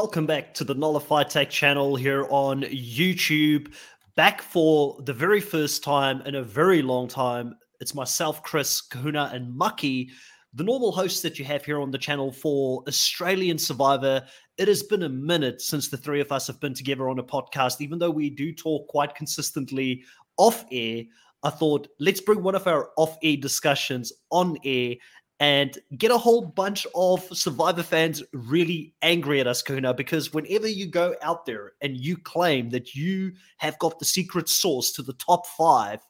Welcome back to the Nullified Take channel here on YouTube. Back for the very first time in a very long time. It's myself, Chris, Kahuna, and Mucky, the normal hosts that you have here on the channel for Australian Survivor. It has been a minute since the three of us have been together on a podcast, even though we do talk quite consistently off air. I thought, let's bring one of our off air discussions on air and get a whole bunch of Survivor fans really angry at us, Kuna, because whenever you go out there and you claim that you have got the secret source to the top five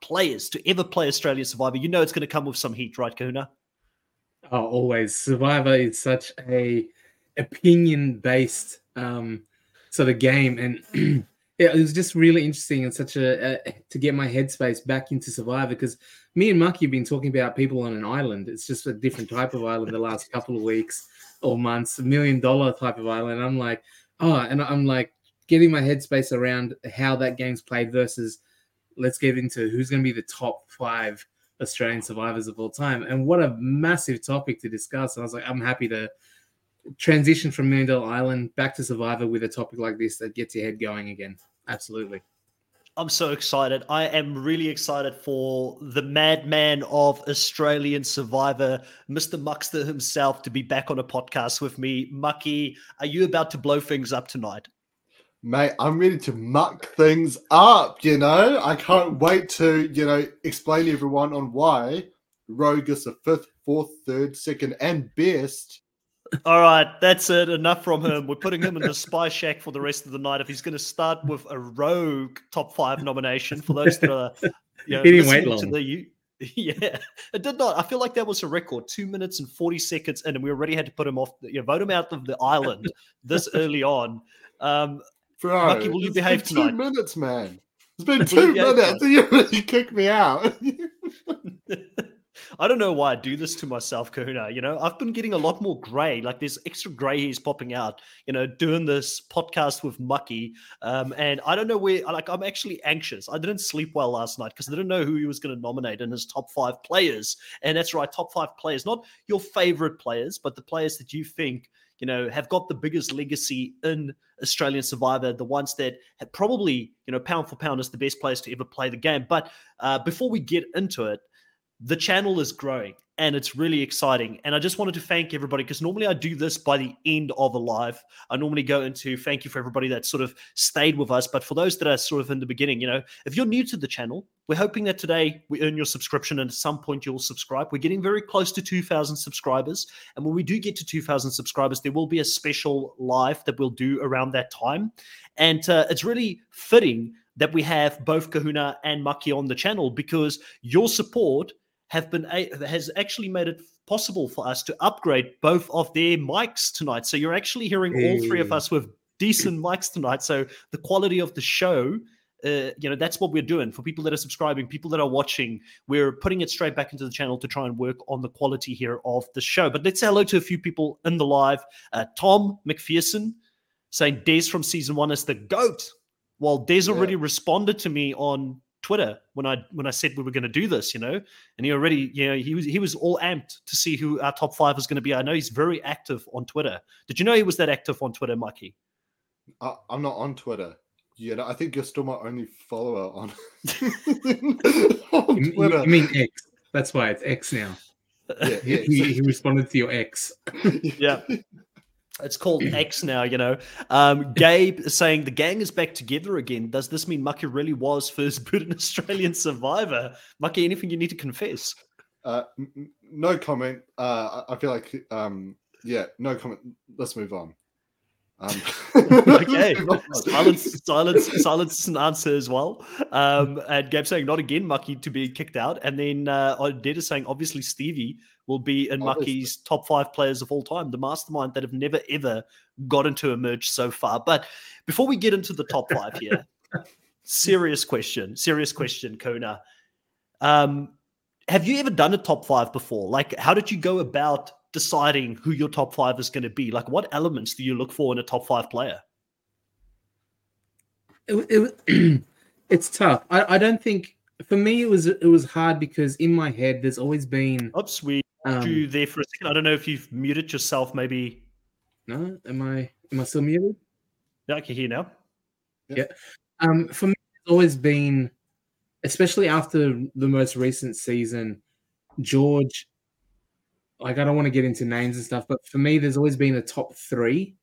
players to ever play Australia Survivor, you know it's going to come with some heat, right, Kuna? Oh, always. Survivor is such a opinion based um, sort of game, and it was just really interesting and such a, to get my headspace back into Survivor because me and Mucky have been talking about people on an island. It's just a different type of island the last couple of weeks or months, a million dollar type of island. I'm like, oh, and I'm like getting my headspace around how that game's played versus let's get into who's going to be the top five Australian survivors of all time. And what a massive topic to discuss. And I was like, I'm happy to transition from Million Dollar Island back to Survivor with a topic like this that gets your head going again. Absolutely. I'm so excited. I am really excited for the madman of Australian Survivor, Mr. Muckster himself, to be back on a podcast with me. Mucky, are you about to blow things up tonight? Mate, I'm ready to muck things up, you know? I can't wait to, you know, explain to everyone on why Rogue is the fifth, fourth, third, second, and best all right, that's it. Enough from him. We're putting him in the spy shack for the rest of the night. If he's going to start with a rogue top five nomination for those that are, you know, he didn't wait long. The, yeah, it did not. I feel like that was a record. Two minutes and forty seconds in, and we already had to put him off. You know, vote him out of the island this early on. Um, Bro, Lucky, will you behave tonight? Two minutes, man. It's been two minutes. You really kicked me out. I don't know why I do this to myself, Kahuna. You know, I've been getting a lot more gray. Like there's extra gray hairs popping out. You know, doing this podcast with Mucky, um, and I don't know where. Like, I'm actually anxious. I didn't sleep well last night because I didn't know who he was going to nominate in his top five players. And that's right, top five players, not your favorite players, but the players that you think you know have got the biggest legacy in Australian Survivor, the ones that probably you know pound for pound is the best players to ever play the game. But uh, before we get into it, the channel is growing and it's really exciting. And I just wanted to thank everybody because normally I do this by the end of a live. I normally go into thank you for everybody that sort of stayed with us. But for those that are sort of in the beginning, you know, if you're new to the channel, we're hoping that today we earn your subscription and at some point you'll subscribe. We're getting very close to 2,000 subscribers. And when we do get to 2,000 subscribers, there will be a special live that we'll do around that time. And uh, it's really fitting that we have both Kahuna and Mucky on the channel because your support have been has actually made it possible for us to upgrade both of their mics tonight. So you're actually hearing all three of us with decent mics tonight. So the quality of the show, uh, you know, that's what we're doing for people that are subscribing, people that are watching. We're putting it straight back into the channel to try and work on the quality here of the show. But let's say hello to a few people in the live. Uh, Tom McPherson saying Des from season one is the goat. while Des yeah. already responded to me on Twitter when I when I said we were going to do this, you know, and he already, you know, he was he was all amped to see who our top five is going to be. I know he's very active on Twitter. Did you know he was that active on Twitter, Mikey? I, am not on Twitter. Yeah, I think you're still my only follower on, on Twitter. You mean X? That's why it's X now. Yeah, yeah he, he responded to your X. yeah. It's called X now, you know. Um, Gabe saying the gang is back together again. Does this mean Mucky really was first Britain Australian survivor? Mucky, anything you need to confess? Uh, n- no comment. Uh, I feel like, um, yeah, no comment. Let's move on. Um, okay, silence, silence, silence is an answer as well. Um, and Gabe saying not again, Mucky to be kicked out, and then uh, Data saying obviously Stevie will be in Mucky's top five players of all time, the mastermind that have never ever got into a merge so far. But before we get into the top five here, serious question, serious question, Kona. Um, have you ever done a top five before? Like, how did you go about deciding who your top five is going to be? Like, what elements do you look for in a top five player? It, it, it's tough. I, I, don't think for me it was it was hard because in my head there's always been. Oops, we um, you there for a second. I don't know if you've muted yourself. Maybe. No, am I am I still muted? Yeah, I can hear now. Yeah. Um, for me, it's always been, especially after the most recent season, George. Like I don't want to get into names and stuff, but for me, there's always been a top three,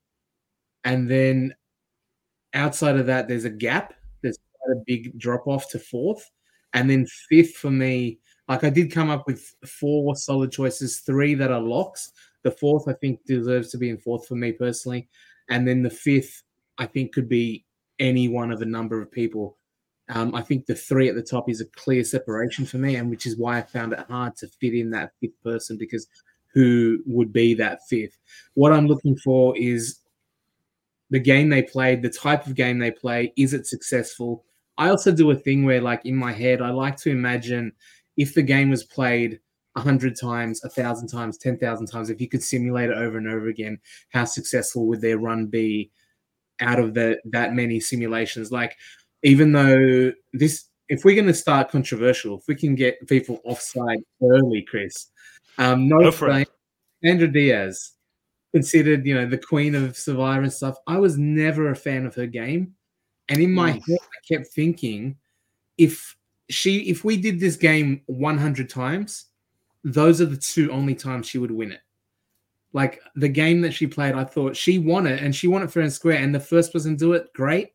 and then outside of that, there's a gap. There's quite a big drop off to fourth, and then fifth for me. Like I did come up with four solid choices, three that are locks. The fourth, I think, deserves to be in fourth for me personally, and then the fifth, I think, could be any one of a number of people. Um, I think the three at the top is a clear separation for me, and which is why I found it hard to fit in that fifth person because who would be that fifth? What I'm looking for is the game they played, the type of game they play. Is it successful? I also do a thing where, like, in my head, I like to imagine if the game was played a hundred times, a thousand times, ten thousand times, if you could simulate it over and over again, how successful would their run be out of the that many simulations? Like, even though this, if we're going to start controversial, if we can get people offside early, Chris, um, no, Sandra Diaz, considered, you know, the queen of Survivor and stuff. I was never a fan of her game, and in my mm. head, I kept thinking, if she, if we did this game 100 times, those are the two only times she would win it. Like the game that she played, I thought she won it and she won it fair and square. And the first person to do it, great.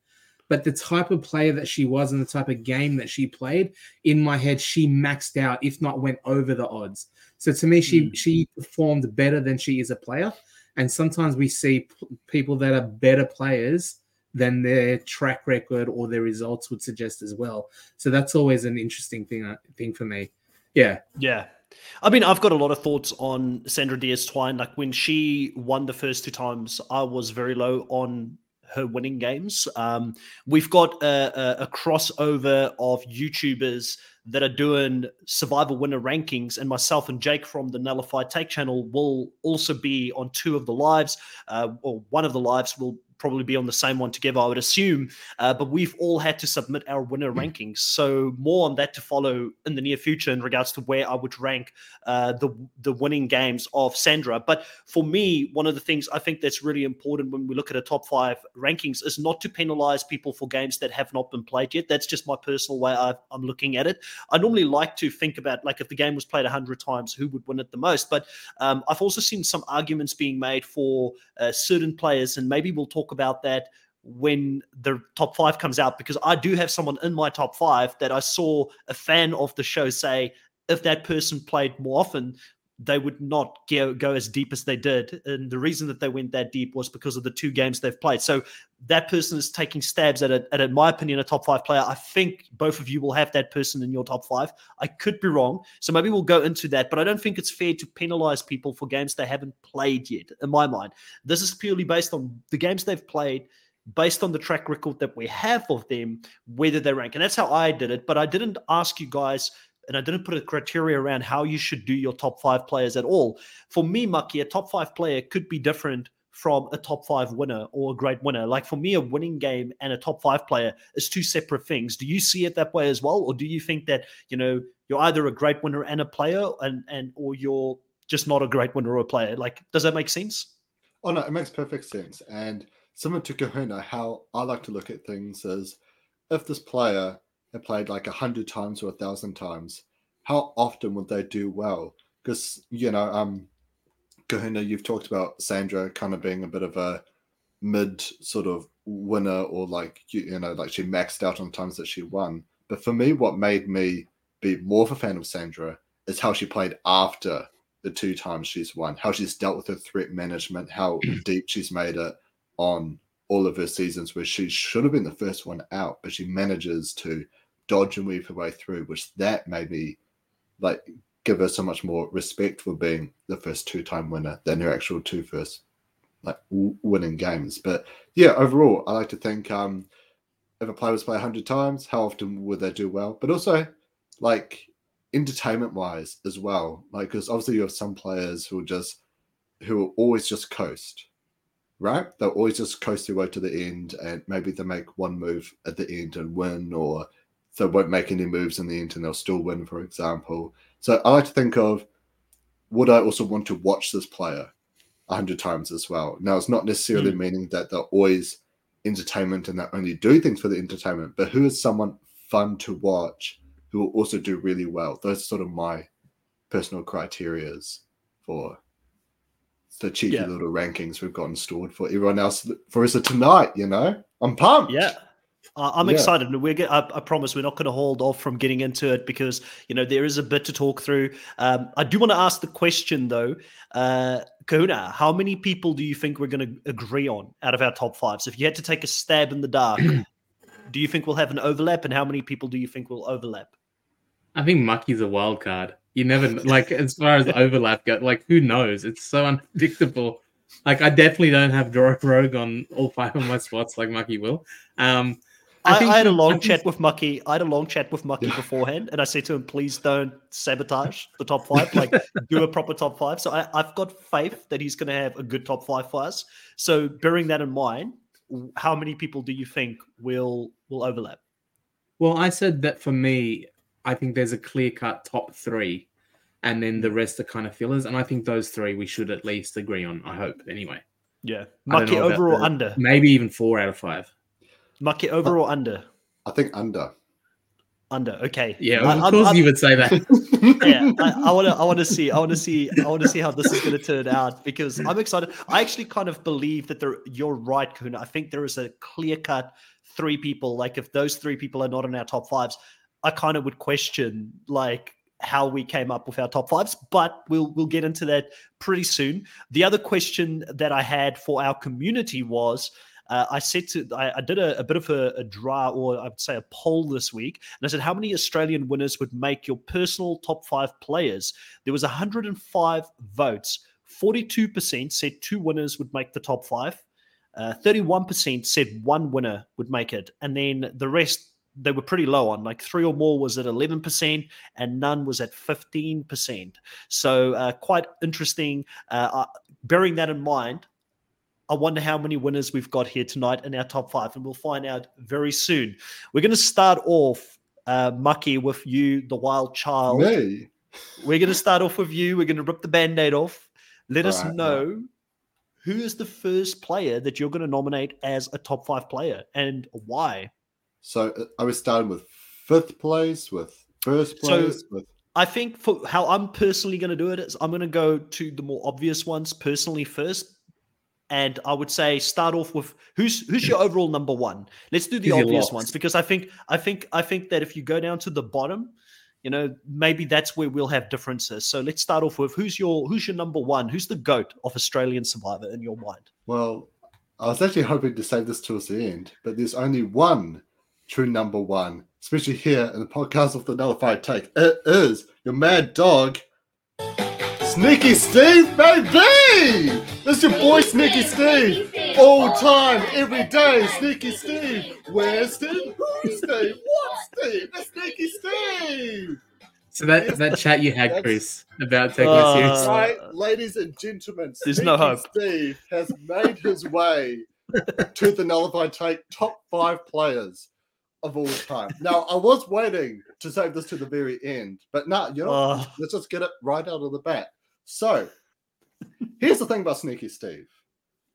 But the type of player that she was and the type of game that she played, in my head, she maxed out, if not went over the odds. So to me, she mm. she performed better than she is a player. And sometimes we see p- people that are better players than their track record or their results would suggest as well. So that's always an interesting thing uh, thing for me. Yeah. Yeah. I mean, I've got a lot of thoughts on Sandra Diaz Twine. Like when she won the first two times, I was very low on her winning games. Um, we've got a, a, a, crossover of YouTubers that are doing survival winner rankings, and myself and Jake from the Nullified Take channel will also be on two of the lives, uh, or one of the lives will probably be on the same one together, I would assume. Uh, but we've all had to submit our winner mm. rankings. So more on that to follow in the near future in regards to where I would rank uh, the the winning games of Sandra. But for me, one of the things I think that's really important when we look at a top five rankings is not to penalize people for games that have not been played yet. That's just my personal way i am looking at it. I normally like to think about like if the game was played hundred times, who would win it the most. But um, I've also seen some arguments being made for uh, certain players, and maybe we'll talk about that when the top five comes out because I do have someone in my top five that I saw a fan of the show say if that person played more often, they would not go, go as deep as they did. And the reason that they went that deep was because of the two games they've played. So that person is taking stabs at, a, at in my opinion, a top five player. I think both of you will have that person in your top five. I could be wrong. So maybe we'll go into that. But I don't think it's fair to penalize people for games they haven't played yet, in my mind. This is purely based on the games they've played based on the track record that we have of them, whether they rank. And that's how I did it. But I didn't ask you guys and I didn't put a criteria around how you should do your top five players at all. For me, Mucky, a top five player could be different from a top five winner or a great winner. Like for me, a winning game and a top five player is two separate things. Do you see it that way as well, or do you think that you know you're either a great winner and a player, and and or you're just not a great winner or a player? Like, does that make sense? Oh no, it makes perfect sense. And similar to Kahuna, how I like to look at things is if this player had played like a hundred times or a thousand times, how often would they do well? Because you know, um, Kahuna, you've talked about Sandra kind of being a bit of a mid sort of winner, or like you, you know, like she maxed out on times that she won. But for me, what made me be more of a fan of Sandra is how she played after the two times she's won, how she's dealt with her threat management, how deep she's made it on all of her seasons where she should have been the first one out, but she manages to dodge and weave her way through, which that maybe like give her so much more respect for being the first two time winner than her actual two first like winning games. But yeah, overall, I like to think um, if a player was play hundred times, how often would they do well? But also, like entertainment wise as well, like because obviously you have some players who just who will always just coast, right? They'll always just coast their way to the end, and maybe they make one move at the end and win, or they won't make any moves in the end and they'll still win, for example. So I like to think of would I also want to watch this player a hundred times as well. Now, it's not necessarily Mm. meaning that they're always entertainment and they only do things for the entertainment, but who is someone fun to watch who will also do really well? Those are sort of my personal criterias for the cheeky Yeah. little rankings we've gotten stored for everyone else for us tonight. You know, I'm pumped. Yeah. I- I'm Yeah. excited. and We're get, I, I promise we're not going to hold off from getting into it because you know there is a bit to talk through. Um, I do want to ask the question though, uh, Kahuna, how many people do you think we're going to agree on out of our top five? So if you had to take a stab in the dark, do you think we'll have an overlap, and how many people do you think will overlap? I think Mucky's a wild card. You never like as far as overlap go. Like who knows? It's so unpredictable. Like I definitely don't have Dro- Rogue on all five of my spots like Mucky will. Um, I, I had a long chat with Mucky. I had a long chat with Mucky beforehand, and I said to him, "Please don't sabotage the top five. Like, do a proper top five. So I, I've got faith that he's going to have a good top five for us. So bearing that in mind, how many people do you think will will overlap? Well, I said that for me, I think there's a clear cut top three, and then the mm. rest are kind of fillers. And I think those three we should at least agree on. I hope anyway. Yeah, Mucky know about over or the- under? Maybe even four out of five. Mucky over or under? I think under. Under. Okay. Yeah, I- of I'm- course I'm- you would say that. yeah, I want to. I want to see. I want to see. I want to see how this is going to turn out because I'm excited. I actually kind of believe that there. You're right, Kuna. I think there is a clear cut three people. Like if those three people are not in our top fives, I kind of would question like how we came up with our top fives. But we'll we'll get into that pretty soon. The other question that I had for our community was. Uh, I said to I, I did a, a bit of a, a draw or I'd say a poll this week, and I said how many Australian winners would make your personal top five players. There was 105 votes. 42% said two winners would make the top five. Uh, 31% said one winner would make it, and then the rest they were pretty low on. Like three or more was at 11%, and none was at 15%. So uh, quite interesting. Uh, uh, bearing that in mind, I wonder how many winners we've got here tonight in our top five, and we'll find out very soon. We're going to start off, uh, Mucky, with you, the wild child. Me. We're going to start off with you. We're going to rip the band aid off. Let us Alright, know who is the first player that you're going to nominate as a top five player and why. So uh, are we starting with fifth place, with first So- place, with I think for how I'm personally going to do it is I'm going to go to the more obvious ones personally first. And I would say start off with who's who's your overall number one. Let's do the obvious ones because I think I think I think that if you go down to the bottom, you know maybe that's where we'll have differences. So let's start off with who's your who's your number one. Who's the goat of Australian Survivor in your mind? well, I was actually hoping to save this towards the end, but there's only one true number one, especially here in the podcast of the Nullified Take. It is your mad dog, Sneaky Steve, baby! This your boy, Sneaky Steve. All time, every day, Sneaky Steve. Where's Steve? Who's Steve? What Steve? That's Sneaky Steve. So that that chat you had, Chris, about taking Uh, it serious. right, ladies and gentlemen, There's no Sneaky hope. Steve has made his way to the Nullified Take top five players of all time. Now, I was waiting to save this to the very end, but no, you know, Uh, let's just get it right out of the bat. So, here's the thing about Sneaky Steve.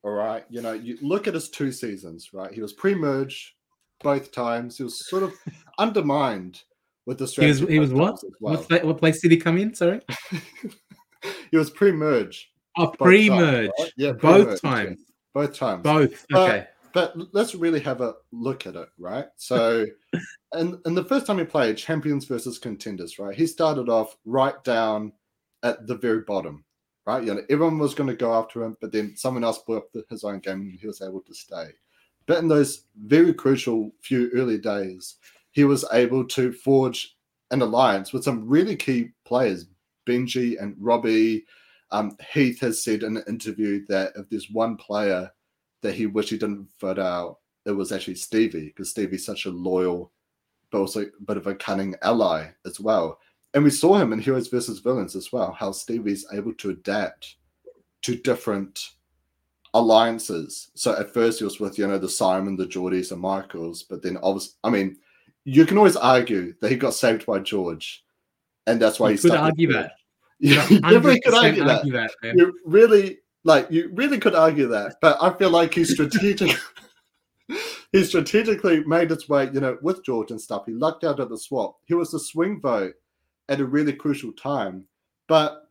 All right, you know, you look at his two seasons, right? He was pre-merge both times. He was sort of undermined with the He was he was what? well. What, what place did he come in? Sorry. he was pre-merge. Oh, pre-merge. right? Yeah, Both pre-merge, times. yes, Both times. Both. Uh, Okay. But let's really have a look at it, right? So, and and the first time he played champions versus contenders, right? He started off right down at the very bottom, right? You know, everyone was going to go after him, but then someone else blew up his own game, and he was able to stay. But in those very crucial few early days, he was able to forge an alliance with some really key players, Benji and Robbie. Um, Heath has said in an interview that if there's one player that he wished he didn't vote out, it was actually Stevie, because Stevie's such a loyal, but also a bit of a cunning ally as well. And we saw him in Heroes versus Villains as well, how Stevie's able to adapt to different alliances. So at first he was with, you know, the Simon, the Geordies, and Michaels, but then obviously, I mean, you can always argue that he got saved by George, and that's why You he could argue that. Yeah, you definitely could 100% argue that. that. You really like you really could argue that, but I feel like he's strategic. he strategically made his way, you know, with George and stuff. He lucked out at the swap. He was the swing vote at a really crucial time. But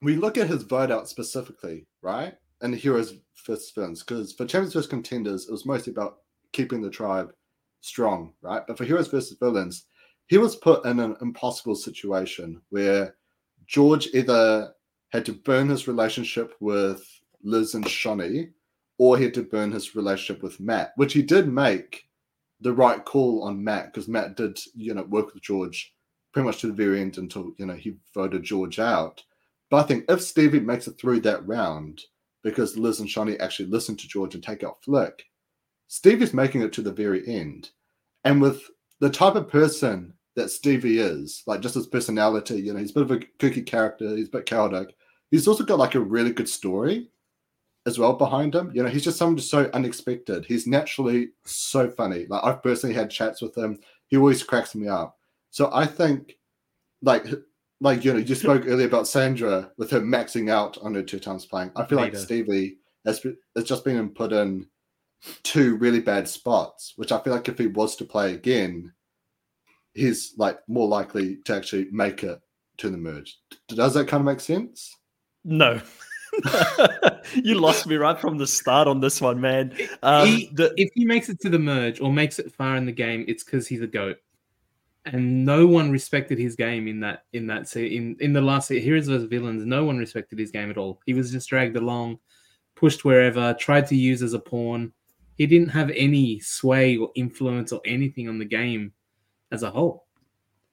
we look at his vote out specifically, right? And the heroes first villains, because for champions versus contenders, it was mostly about keeping the tribe strong, right? But for heroes versus villains, he was put in an impossible situation where George either had to burn his relationship with Liz and Shonee, or he had to burn his relationship with Matt, which he did make the right call on Matt because Matt did, you know, work with George pretty much to the very end until you know he voted George out. But I think if Stevie makes it through that round because Liz and Shonee actually listen to George and take out Flick, Stevie's making it to the very end. And with the type of person that Stevie is, like just his personality, you know, he's a bit of a kooky character, he's a bit chaotic. He's also got like a really good story as well behind him. You know, he's just someone just so unexpected. He's naturally so funny. Like I've personally had chats with him. He always cracks me up. So I think, like, like you know, you spoke earlier about Sandra with her maxing out on her two times playing. I feel like Stevie has, has just been put in two really bad spots, which I feel like if he was to play again, he's like more likely to actually make it to the merge. Does that kind of make sense? No. you lost me right from the start on this one, man. Um, he, the, if he makes it to the merge or makes it far in the game, it's because he's a goat, and no one respected his game in that in that in in the last heroes vs villains. No one respected his game at all. He was just dragged along, pushed wherever, tried to use as a pawn. He didn't have any sway or influence or anything on the game as a whole.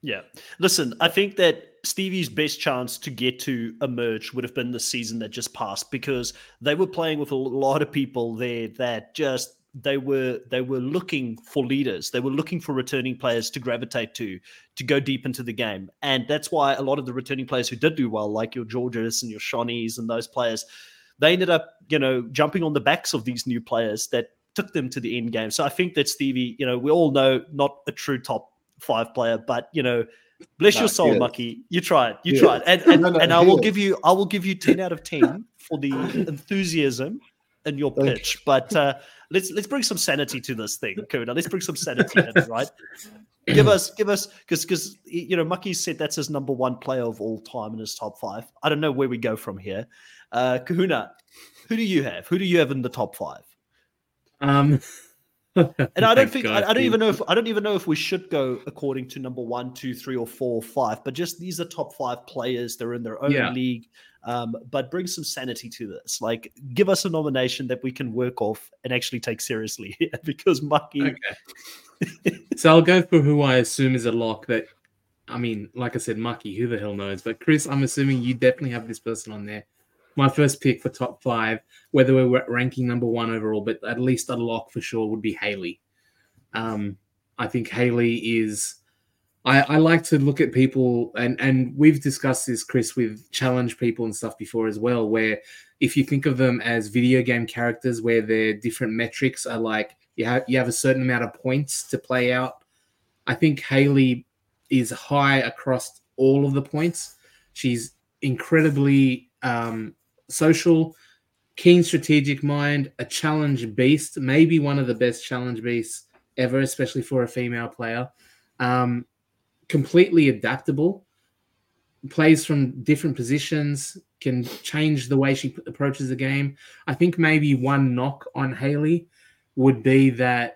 Yeah. Listen, I think that Stevie's best chance to get to emerge would have been the season that just passed because they were playing with a lot of people there that just they were they were looking for leaders. They were looking for returning players to gravitate to to go deep into the game. And that's why a lot of the returning players who did do well like your georges and your shonnies and those players they ended up you know jumping on the backs of these new players that took them to the end game. So i think that stevie you know we all know not a true top five player but you know Bless no, your soul, Mucky. You tried. You try it, and and, no, no, and I will give you I will give you ten out of ten for the enthusiasm in your pitch. But uh, let's let's bring some sanity to this thing, Kuna. Let's bring some sanity in, right? Give us give us because because you know Mucky said that's his number one player of all time in his top five. I don't know where we go from here. Uh, Kahuna, who do you have? Who do you have in the top five? Um and I don't think I, I, don't even know if I don't even know if we should go according to number one, two, three, or four, five. But just these are top five players. They're in their own yeah. league. Um, but bring some sanity to this. Like, give us a nomination that we can work off and actually take seriously. because Mucky. Okay. so I'll go for who I assume is a lock. That I mean, like I said, Mucky. Who the hell knows? But Chris, I'm assuming you definitely have this person on there my first pick for top five, whether we're ranking number one overall, but at least a lock for sure would be Hayley. Um, I think Hayley is. I, I like to look at people, and and we've discussed this, Chris, with challenge people and stuff before as well. Where if you think of them as video game characters, where their different metrics are like you have you have a certain amount of points to play out. I think Hayley is high across all of the points. She's incredibly um, social, keen strategic mind, a challenge beast, maybe one of the best challenge beasts ever, especially for a female player. Um, completely adaptable, plays from different positions, can change the way she approaches the game. I think maybe one knock on Hayley would be that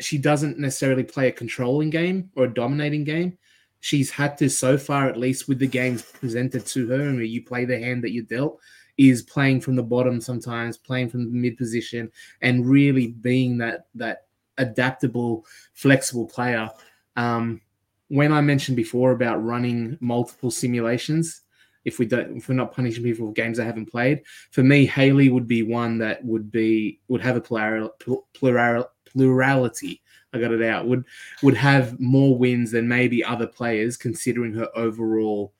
she doesn't necessarily play a controlling game or a dominating game. She's had to, so far at least, with the games presented to her, and where you play the hand that you're dealt, is playing from the bottom sometimes, playing from the mid position, and really being that that adaptable, flexible player. Um, when I mentioned before about running multiple simulations, if we don't, if we're not punishing people for games they haven't played, for me, Hayley would be one that would be would have a plural, plural, plurality. I got it out. Would would have more wins than maybe other players, considering her overall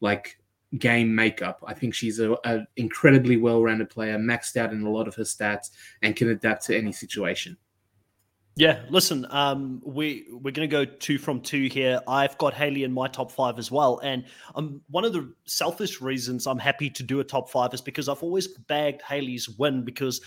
like game makeup. I think she's a, a incredibly well-rounded player, maxed out in a lot of her stats, and can adapt to any situation. Yeah, listen, um, we we're gonna go two from two here. I've got Hayley in my top five as well, and um, one of the selfish reasons I'm happy to do a top five is because I've always bagged Hayley's win because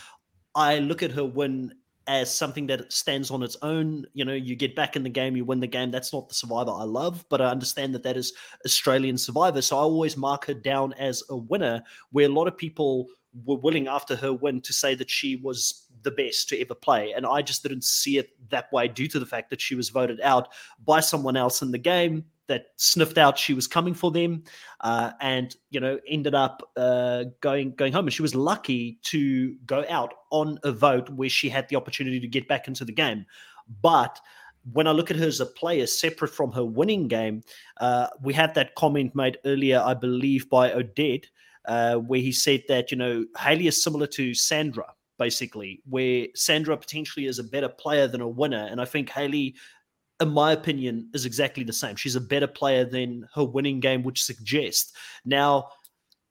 I look at her win as something that stands on its own. You know, you get back in the game, you win the game. That's not the survivor I love, but I understand that that is Australian survivor. So I always mark her down as a winner, where a lot of people were willing after her win to say that she was the best to ever play. And I just didn't see it that way due to the fact that she was voted out by someone else in the game that sniffed out she was coming for them uh, and you know ended up uh, going going home and she was lucky to go out on a vote where she had the opportunity to get back into the game but when I look at her as a player, separate from her winning game, uh, we had that comment made earlier, I believe, by Odette, uh, where he said that you know Hayley is similar to Sandra, basically, where Sandra potentially is a better player than a winner, and I think Hayley. In my opinion, is exactly the same. She's a better player than her winning game would suggest. Now,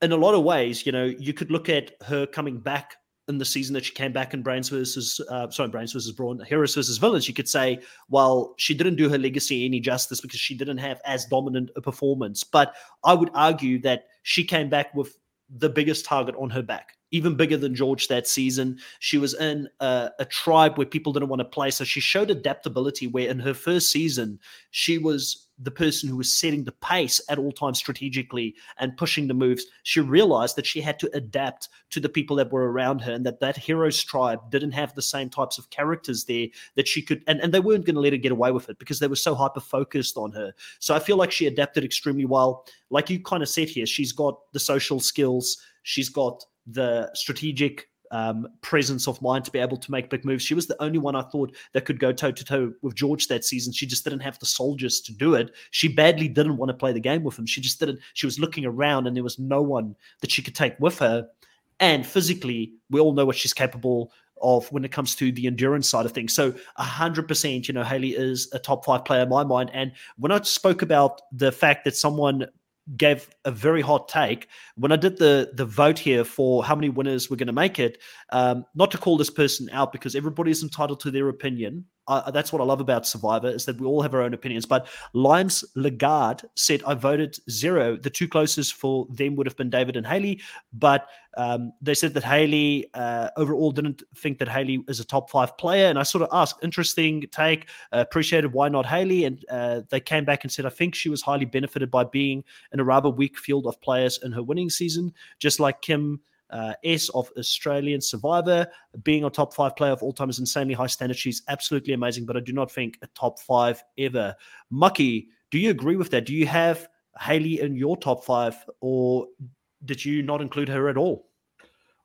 in a lot of ways, you know, you could look at her coming back in the season that she came back in Brains versus uh, sorry Brains versus Brawn, Heroes versus Villains, you could say, well, she didn't do her legacy any justice because she didn't have as dominant a performance. But I would argue that she came back with the biggest target on her back, even bigger than George that season. She was in a, a, tribe where people didn't want to play. So she showed adaptability where in her first season, she was the person who was setting the pace at all times strategically and pushing the moves. She realized that she had to adapt to the people that were around her and that that hero's tribe didn't have the same types of characters there that she could, and, and they weren't going to let her get away with it because they were so hyper focused on her. So I feel like she adapted extremely well. Like you kind of said here, she's got the social skills, she's got the strategic um, presence of mind to be able to make big moves. She was the only one I thought that could go toe to toe with George that season. She just didn't have the soldiers to do it. She badly didn't want to play the game with him. She just didn't. She was looking around and there was no one that she could take with her. And physically, we all know what she's capable of when it comes to the endurance side of things. So 100%, you know, Hayley is a top five player in my mind. And when I spoke about the fact that someone gave a very hot take when I did the the vote here for how many winners we're going to make it. Um, not to call this person out because everybody is entitled to their opinion. That's what I love about Survivor is that we all have our own opinions. But Limes Lagarde said I voted zero. The two closest for them would have been David and Hayley, but um, they said that Hayley uh, overall didn't think that Hayley is a top five player. And I sort of asked, interesting take, uh, appreciated why not Hayley, and uh, they came back and said I think she was highly benefited by being in a rather weak field of players in her winning season, just like Kim uh, S of Australian Survivor. Being a top five player of all time is insanely high standard. She's absolutely amazing, but I do not think a top five ever. Mucky, do you agree with that? Do you have Hayley in your top five, or did you not include her at all?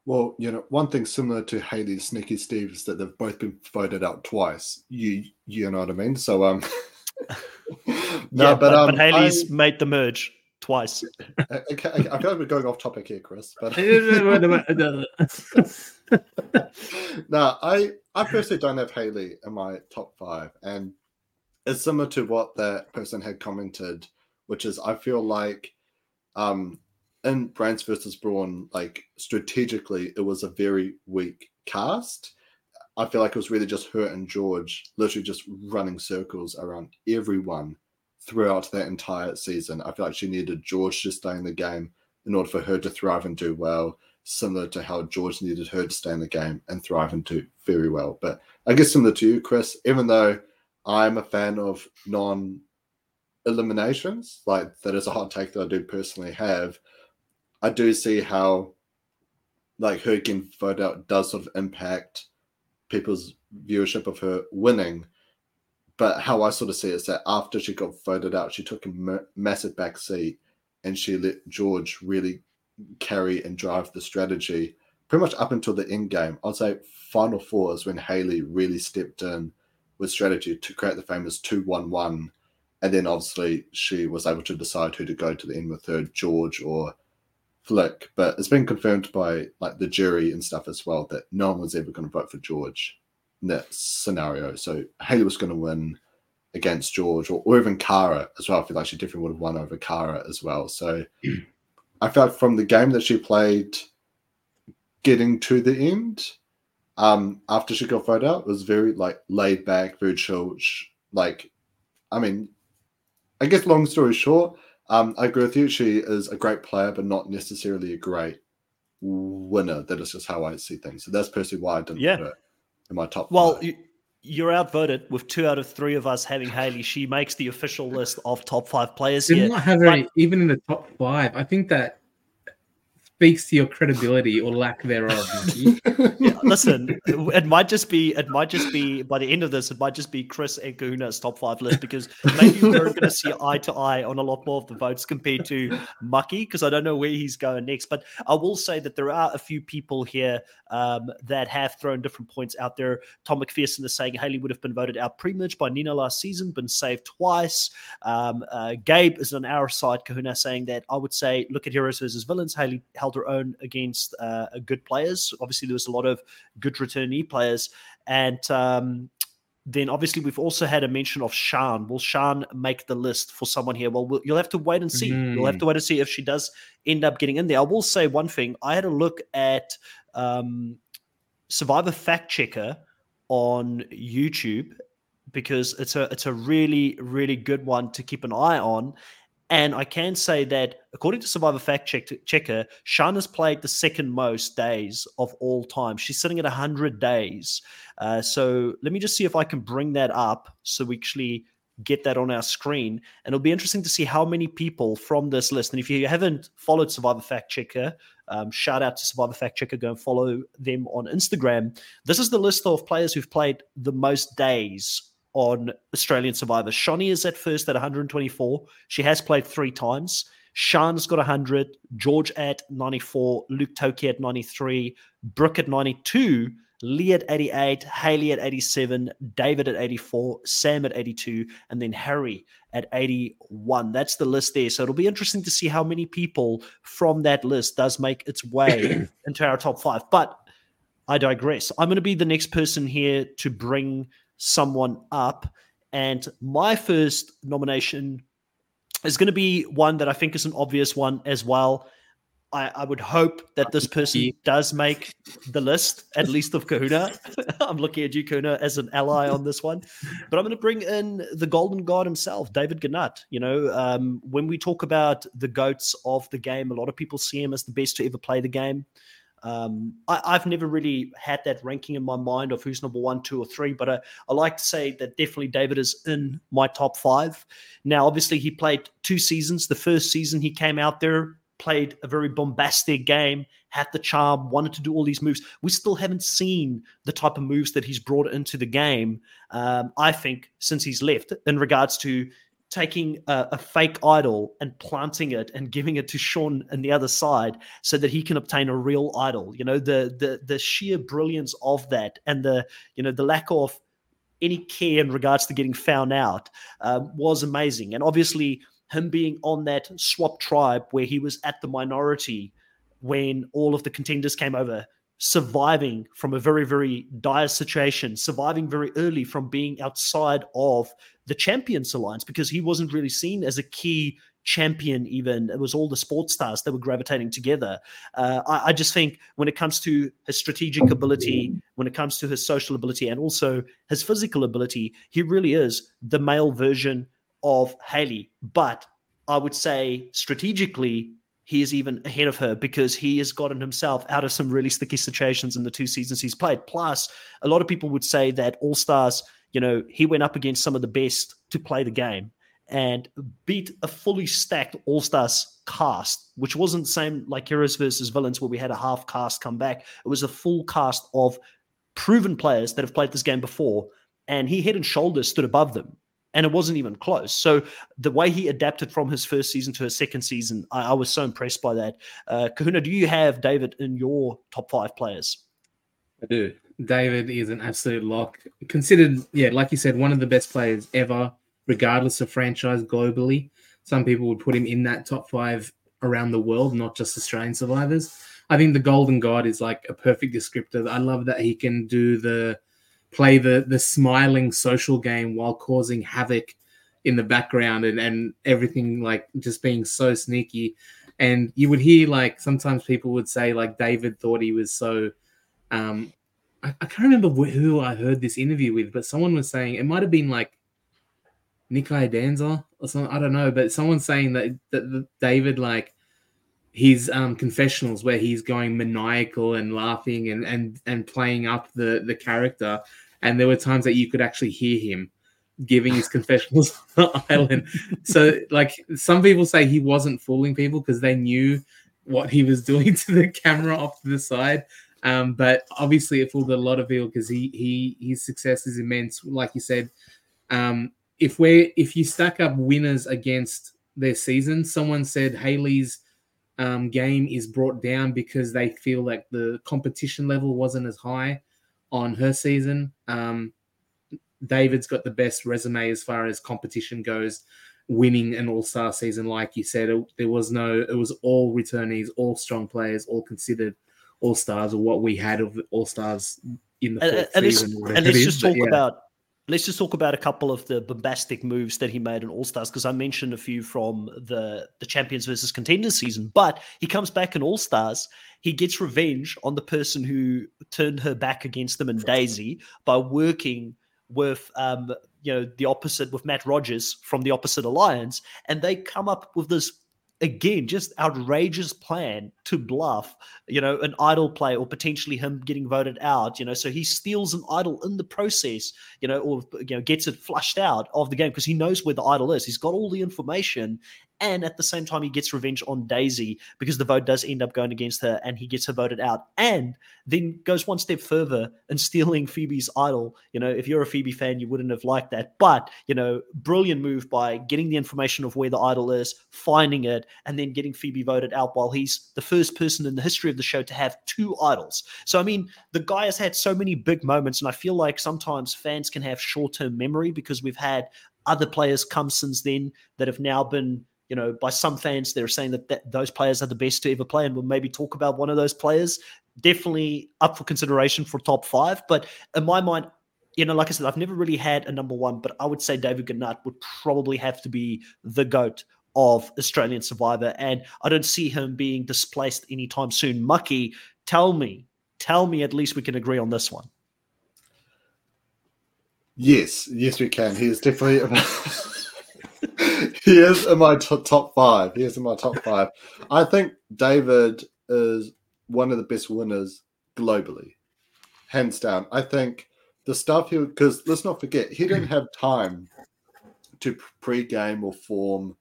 Well, you know, one thing similar to Hayley Sneaky Steve is that they've both been voted out twice. You you know what I mean? So um no, yeah, but, but, um, but Hayley's I, made the merge twice. okay, I feel like we're going off topic here, Chris. But no, I I personally don't have Hayley in my top five, and it's similar to what that person had commented, which is I feel like um in Brains versus Brawn, like strategically, it was a very weak cast. I feel like it was really just her and George literally just running circles around everyone throughout that entire season. I feel like she needed George to stay in the game in order for her to thrive and do well, similar to how George needed her to stay in the game and thrive and do very well. But I guess similar to you, Chris, even though I'm a fan of non eliminations, like that is a hot take that I do personally have, I do see how like her getting voted out does sort of impact people's viewership of her winning but how I sort of see it is that after she got voted out, she took a m- massive back seat and she let George really carry and drive the strategy pretty much up until the end game. I'd say final four is when Hayley really stepped in with strategy to create the famous 2 1 1. And then obviously she was able to decide who to go to the end with her, George or Flick. But it's been confirmed by like the jury and stuff as well that no one was ever going to vote for George that scenario. So Hayley was going to win against George or, or even Kara as well. I feel like she definitely would have won over Kara as well. So I felt from the game that she played getting to the end, um, after she got voted out, was very like laid back, very chill. Like, I mean, I guess long story short, um, I agree with you. She is a great player, but not necessarily a great winner. That is just how I see things. So that's personally why I didn't yeah. put her in my top. Well, five. you, you're outvoted with two out of three of us having Hayley. She makes the official list of top five players Did here. not have her But- even in the top five. I think that speaks to your credibility or lack thereof. Yeah, listen, it might just be it might just be by the end of this, it might just be Chris and Kahuna's top five list because maybe we're going to see eye to eye on a lot more of the votes compared to Mucky because I don't know where he's going next. But I will say that there are a few people here um, that have thrown different points out there. Tom McPherson is saying Hayley would have been voted out pretty much by Nina last season, been saved twice. Um, uh, Gabe is on our side. Kahuna saying that I would say look at heroes versus villains. Hayley held her own against uh, good players. Obviously, there was a lot of good returnee players, and um, then obviously we've also had a mention of Shan. Will Shan make the list for someone here? Well, we'll you'll have to wait and see. You'll have Mm. to wait and see if she does end up getting in there. I will say one thing. I had a look at um, Survivor Fact Checker on YouTube because it's a it's a really really good one to keep an eye on. And I can say that according to Survivor Fact Check- Checker, Shan has played the second most days of all time. She's sitting at 100 days. Uh, so let me just see if I can bring that up so we actually get that on our screen. And it'll be interesting to see how many people from this list. And if you haven't followed Survivor Fact Checker, um, shout out to Survivor Fact Checker. Go and follow them on Instagram. This is the list of players who've played the most days on Australian Survivor. Shonee is at first at 124. She has played three times. Shan's got 100, George at 94, Luke Toki at 93, Brooke at 92, Lee at 88, Hayley at 87, David at 84, Sam at 82, and then Harry at 81. That's the list there. So it'll be interesting to see how many people from that list does make its way into our top five. But I digress. I'm going to be the next person here to bring someone up. And my first nomination is going to be one that I think is an obvious one as well. I, I would hope that this person does make the list, at least of Kahuna. I'm looking at you, Kahuna, as an ally on this one. But I'm going to bring in the golden god himself, David Genat. You know, um, when we talk about the goats of the game, a lot of people see him as the best to ever play the game. Um, I, I've never really had that ranking in my mind of who's number one, two, or three, but I, I like to say that definitely David is in my top five. Now, obviously, he played two seasons. The first season he came out there, played a very bombastic game, had the charm, wanted to do all these moves. We still haven't seen the type of moves that he's brought into the game, um, I think, since he's left in regards to taking a, a, fake idol and planting it and giving it to Shan on the other side so that he can obtain a real idol. You know, the the the sheer brilliance of that and the you know the lack of any care in regards to getting found out um, was amazing. And obviously, him being on that swap tribe where he was at the minority when all of the contenders came over surviving from a very, very dire situation, surviving very early from being outside of the Champions Alliance because he wasn't really seen as a key champion, even. It was all the sports stars that were gravitating together. Uh, I, I, just think when it comes to his strategic ability, when it comes to his social ability, and also his physical ability, he really is the male version of Hayley. But I would say strategically, he is even ahead of her because he has gotten himself out of some really sticky situations in the two seasons he's played. Plus, a lot of people would say that All Stars, you know, he went up against some of the best to play the game and beat a fully stacked All Stars cast, which wasn't the same like Heroes versus Villains where we had a half cast come back. It was a full cast of proven players that have played this game before, and he head and shoulders stood above them and it wasn't even close. So the way he adapted from his first season to his second season, I, I was so impressed by that. Uh, Kahuna, do you have David in your top five players? I do. David is an absolute lock. Considered, yeah, like you said, one of the best players ever, regardless of franchise globally. Some people would put him in that top five around the world, not just Australian survivors. I think the Golden God is like a perfect descriptor. I love that he can do the play the the smiling social game while causing havoc in the background and and everything like just being so sneaky and you would hear like sometimes people would say like david thought he was so um I, I can't remember who I heard this interview with, but someone was saying it might have been like Nick Iadanza or something. I don't know, but someone's saying that that David like his um, confessionals where he's going maniacal and laughing and and and playing up the the character, and there were times that you could actually hear him giving his confessionals on the island. So like some people say he wasn't fooling people because they knew what he was doing to the camera off to the side. Um, but obviously it fooled a lot of people because he he his success is immense. Like you said, um, if we're if you stack up winners against their season, someone said Hayley's um, game is brought down because they feel like the competition level wasn't as high on her season. Um, David's got the best resume as far as competition goes, winning an All Star season. Like you said, it, there was no, it was all returnees, all strong players, all considered All Stars, or what we had of All Stars in the fourth and, season. Let's, and let's just talk yeah. about. Let's just talk about a couple of the bombastic moves that he made in All Stars because I mentioned a few from the the Champions versus Contenders season. But he comes back in All Stars. He gets revenge on the person who turned her back against them and Daisy by working with um, you know the opposite with Matt Rogers from the opposite alliance, and they come up with this again just outrageous plan to bluff you know an idol play or potentially him getting voted out you know so he steals an idol in the process you know or you know gets it flushed out of the game because he knows where the idol is. He's got all the information and at the same time he gets revenge on Daisy because the vote does end up going against her and he gets her voted out and then goes one step further and stealing Phoebe's idol. You know if you're a Phoebe fan you wouldn't have liked that. But you know brilliant move by getting the information of where the idol is finding it and then getting Phoebe voted out while he's the first person in the history of the show to have two idols. So I mean the guy has had so many big moments and I feel like sometimes fans can have short-term memory because we've had other players come since then that have now been you know, by some fans, they're saying that, that those players are the best to ever play, and we'll maybe talk about one of those players. Definitely up for consideration for top five. But in my mind, you know, like I said, I've never really had a number one, but I would say David Genat would probably have to be the GOAT of Australian Survivor. And I don't see him being displaced anytime soon. Mucky, tell me, tell me at least we can agree on this one. Yes, yes, we can. He is definitely. he is in my t- top five. He is in my top five. I think David is one of the best winners globally, hands down. I think the stuff he because let's not forget he didn't have time to pre-game or form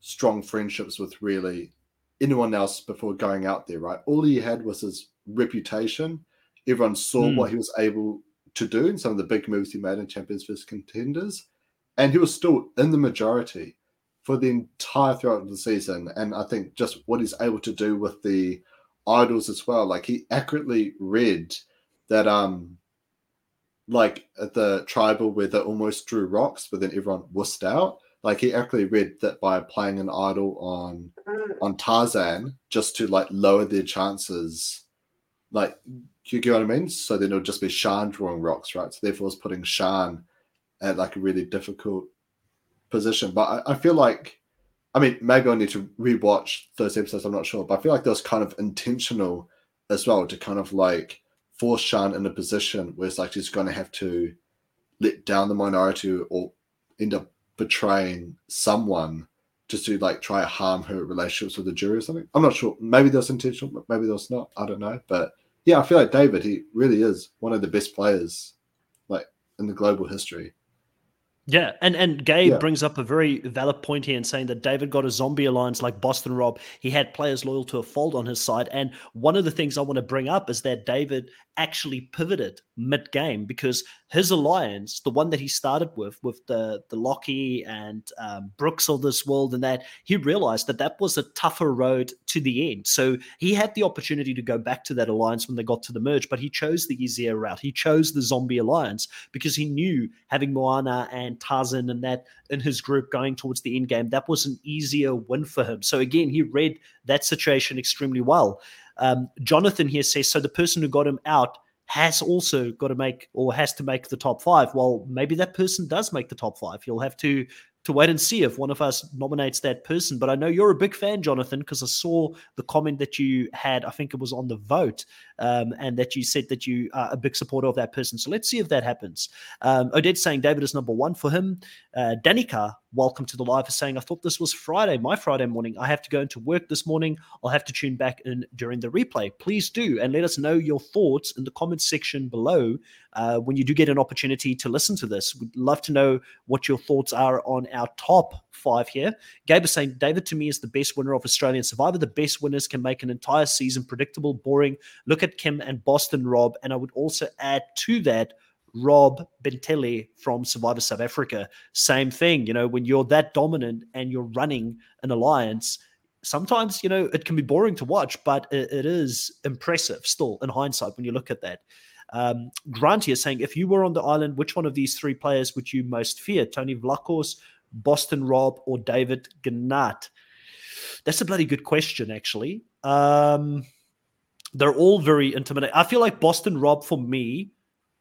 strong friendships with really anyone else before going out there. Right, all he had was his reputation. Everyone saw mm. what he was able to do in some of the big moves he made in Champions vs Contenders and he was still in the majority for the entire throughout the season. And I think just what he's able to do with the idols as well, like he accurately read that um like at the tribal where they almost drew rocks, but then everyone wussed out. Like he accurately read that by playing an idol on on Tarzan just to like lower their chances. Like you get what I mean? So then it'll just be Shan drawing rocks, right? So therefore it's putting Shan at like a really difficult position. But I, I feel like, I mean, maybe I need to rewatch those episodes. I'm not sure, but I feel like that was kind of intentional as well to kind of like force Shan in a position where it's like she's going to have to let down the minority or end up betraying someone just to like try to harm her relationships with the jury or something. I'm not sure. Maybe that was intentional, maybe that was not. I don't know. But yeah, I feel like David, he really is one of the best players like in the global history. Yeah, and and Gabe yeah. brings up a very valid point here in saying that David got a zombie alliance like Boston Rob. He had players loyal to a fold on his side, and one of the things I want to bring up is that David actually pivoted mid game because his alliance, the one that he started with, with the the Locky and um, Brooks of this world, and that he realized that that was a tougher road to the end. So he had the opportunity to go back to that alliance when they got to the merge, but he chose the easier route. He chose the zombie alliance because he knew having Moana and Tarzan and that in his group going towards the end game, that was an easier win for him. So again, he read that situation extremely well. Um, Jonathan here says so the person who got him out has also got to make or has to make the top five. Well, maybe that person does make the top five. You'll have to to wait and see if one of us nominates that person. But I know you're a big fan, Jonathan, because I saw the comment that you had. I think it was on the vote, um, and that you said that you are a big supporter of that person. So let's see if that happens. Um, Odette saying David is number one for him. Uh, Danica, welcome to the live, is saying I thought this was Friday, my Friday morning. I have to go into work this morning. I'll have to tune back in during the replay. Please do, and let us know your thoughts in the comments section below uh, when you do get an opportunity to listen to this. We'd love to know what your thoughts are on our top five here. Gabe is saying David to me is the best winner of Australian Survivor. The best winners can make an entire season predictable, boring. Look at Kim and Boston Rob. And I would also add to that Rob Bentelli from Survivor South Africa. Same thing, you know, when you're that dominant and you're running an alliance, sometimes, you know, it can be boring to watch, but it, it is impressive still in hindsight when you look at that. Um, Grant is saying, if you were on the island, which one of these three players would you most fear? Tony Vlachos, Boston Rob, or David Genat? That's a bloody good question, actually. Um, they're all very intimidating. I feel like Boston Rob, for me,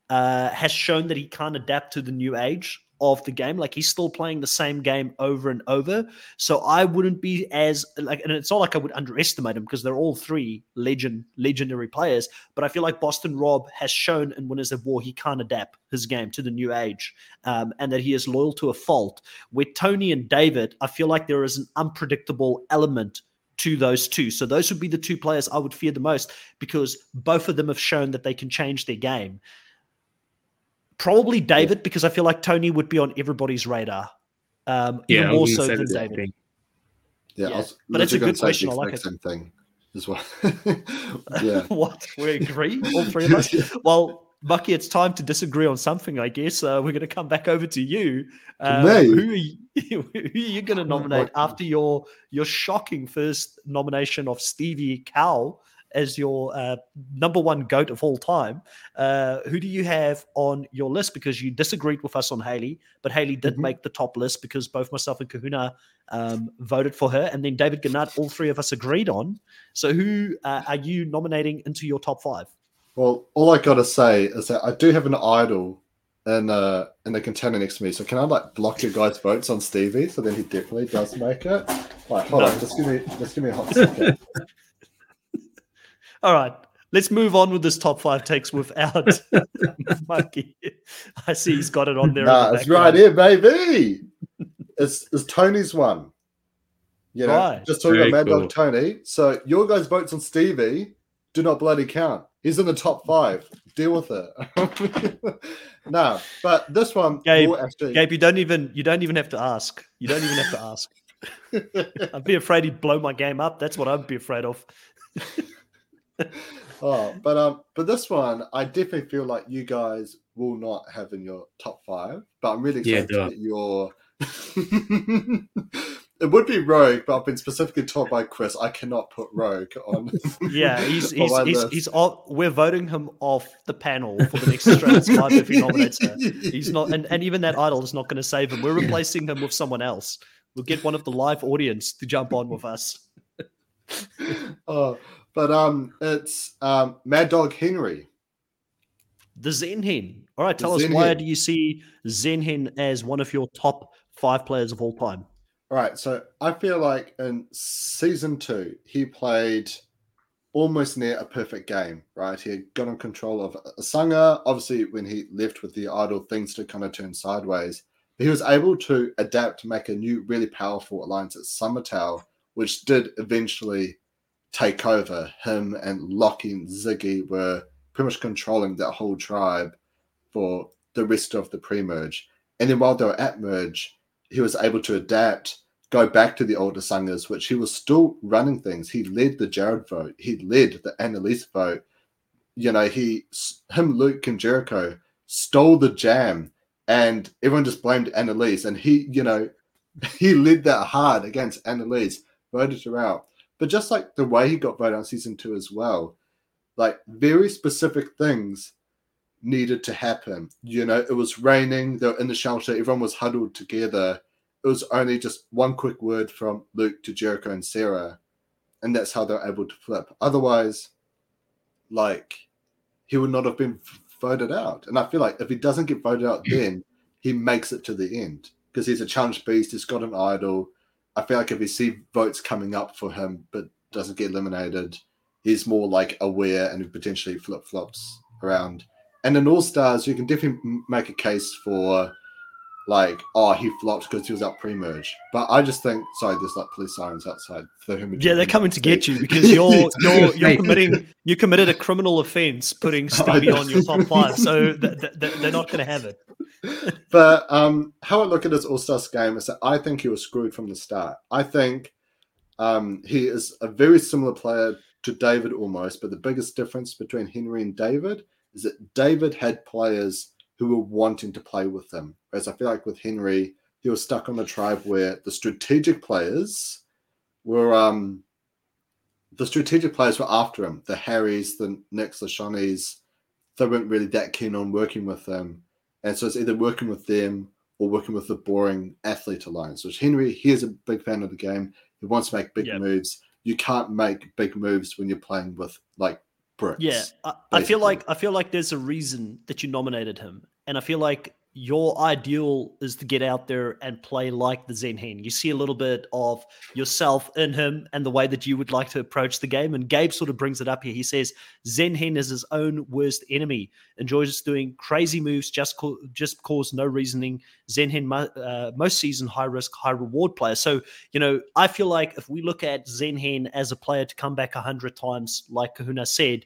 uh, has shown that he can't adapt to the new age of the game. Like he's still playing the same game over and over. So I wouldn't be as like, and it's not like I would underestimate him because they're all three legend legendary players. But I feel like Boston Rob has shown in Winners of War he can't adapt his game to the new age, um, and that he is loyal to a fault. With Tony and David, I feel like there is an unpredictable element to those two. So those would be the two players I would fear the most because both of them have shown that they can change their game. Probably David, yeah. because I feel like Tony would be on everybody's radar. Um, yeah, even more so than David. Yeah, yeah. but it's a good question. I like it. Same thing as well. yeah. what? We agree, all three of us. Well, Mucky, it's time to disagree on something. I guess uh, we're going to come back over to you. Um, who are you, who are you going to nominate after your your shocking first nomination of Stevie Cow as your uh, number one goat of all time, uh, who do you have on your list? Because you disagreed with us on Hayley, but Hayley did mm-hmm. make the top list because both myself and Kahuna um, voted for her, and then David Genat, all three of us agreed on. So, who uh, are you nominating into your top five? Well, all I gotta say is that I do have an idol in uh in the contender next to me. So can I like block your guys' votes on Stevie so then he definitely does make it? Like, hold no. on, just give me just give me a hot second. All right. Let's move on with this top five takes without Mikey. I see he's got it on there. Nah, the it's right here, baby. it's, it's Tony's one. You know, right. just talking Very about Mad cool. Dog Tony. So your guys' votes on Stevie do not bloody count. He's in the top five. Deal with it. no, but this one, Gabe, actually... Gabe, you don't even you don't even have to ask. You don't even have to ask. I'd be afraid he'd blow my game up. That's what I'd be afraid of oh, but um, but this one, I definitely feel like you guys will not have in your top five. But I'm really excited yeah, to your. it would be Rogue, but I've been specifically told by Chris I cannot put Rogue on. Yeah, he's he's he's, he's off, we're voting him off the panel for the next Australian Survivor if he nominates her. He's not, and, and even that idol is not going to save him. We're replacing him with someone else. We'll get one of the live audience to jump on with us. oh, but um, it's um, Mad Dog Henry. The Zen Hen. All right, tell the us why do you see Zen Hen as one of your top five players of all time? All right, so I feel like in season two, he played almost near a perfect game, right? He had gotten control of Sangha. Obviously, when he left with the idol, things to kind of turn sideways. But he was able to adapt to make a new, really powerful alliance at Summertail, which did eventually take over. Him and Locky and Ziggy were pretty much controlling that whole tribe for the rest of the pre-merge. And then while they were at merge, he was able to adapt, go back to the older singers, which he was still running things. He led the Jared vote. He led the Annalise vote. You know, he, him, Luke, and Jericho stole the jam, and everyone just blamed Annalise. And he, you know, he led that hard against Annalise, voted her out. But just like the way he got voted on season two as well, like very specific things needed to happen. You know, it was raining, they were in the shelter, everyone was huddled together. It was only just one quick word from Luke to Jericho and Sarah, and that's how they're able to flip. Otherwise, like, he would not have been voted out. And I feel like if he doesn't get voted out hmm. then, he makes it to the end because he's a challenge beast. He's got an idol. I feel like if we see votes coming up for him, but doesn't get eliminated, he's more like aware and potentially flip flops around. And in All Stars, you can definitely make a case for like, oh, he flopped because he was out pre-merge. But I just think, sorry, there's like police sirens outside. For whom Yeah, they're coming to get you because you're you're you're committing you committed a criminal offence putting Stevie on your top five, so th- th- th- they're not going to have it. but um, how I look at his All Stars game is that I think he was screwed from the start. I think um, he is a very similar player to David almost, but the biggest difference between Henry and David is that David had players who were wanting to play with him. Whereas I feel like with Henry, he was stuck on the tribe where the strategic players were um the strategic players were after him. The Harrys, the Nicks, the Shonees, they weren't really that keen on working with him. And so it's either working with them or working with the boring athlete alliance. Which Henry, he is a big fan of the game. He wants to make big Yep. moves. You can't make big moves when you're playing with like bricks. Yeah, I, I feel like I feel like there's a reason that you nominated him, and I feel like your ideal is to get out there and play like the Zenhen. You see a little bit of yourself in him and the way that you would like to approach the game. And Gabe sort of brings it up here. He says Zenhen is his own worst enemy. Enjoys doing crazy moves just co- just cause no reasoning. Zenhen uh, most season high risk high reward player. So you know I feel like if we look at Zenhen as a player to come back a hundred times, like Kahuna said,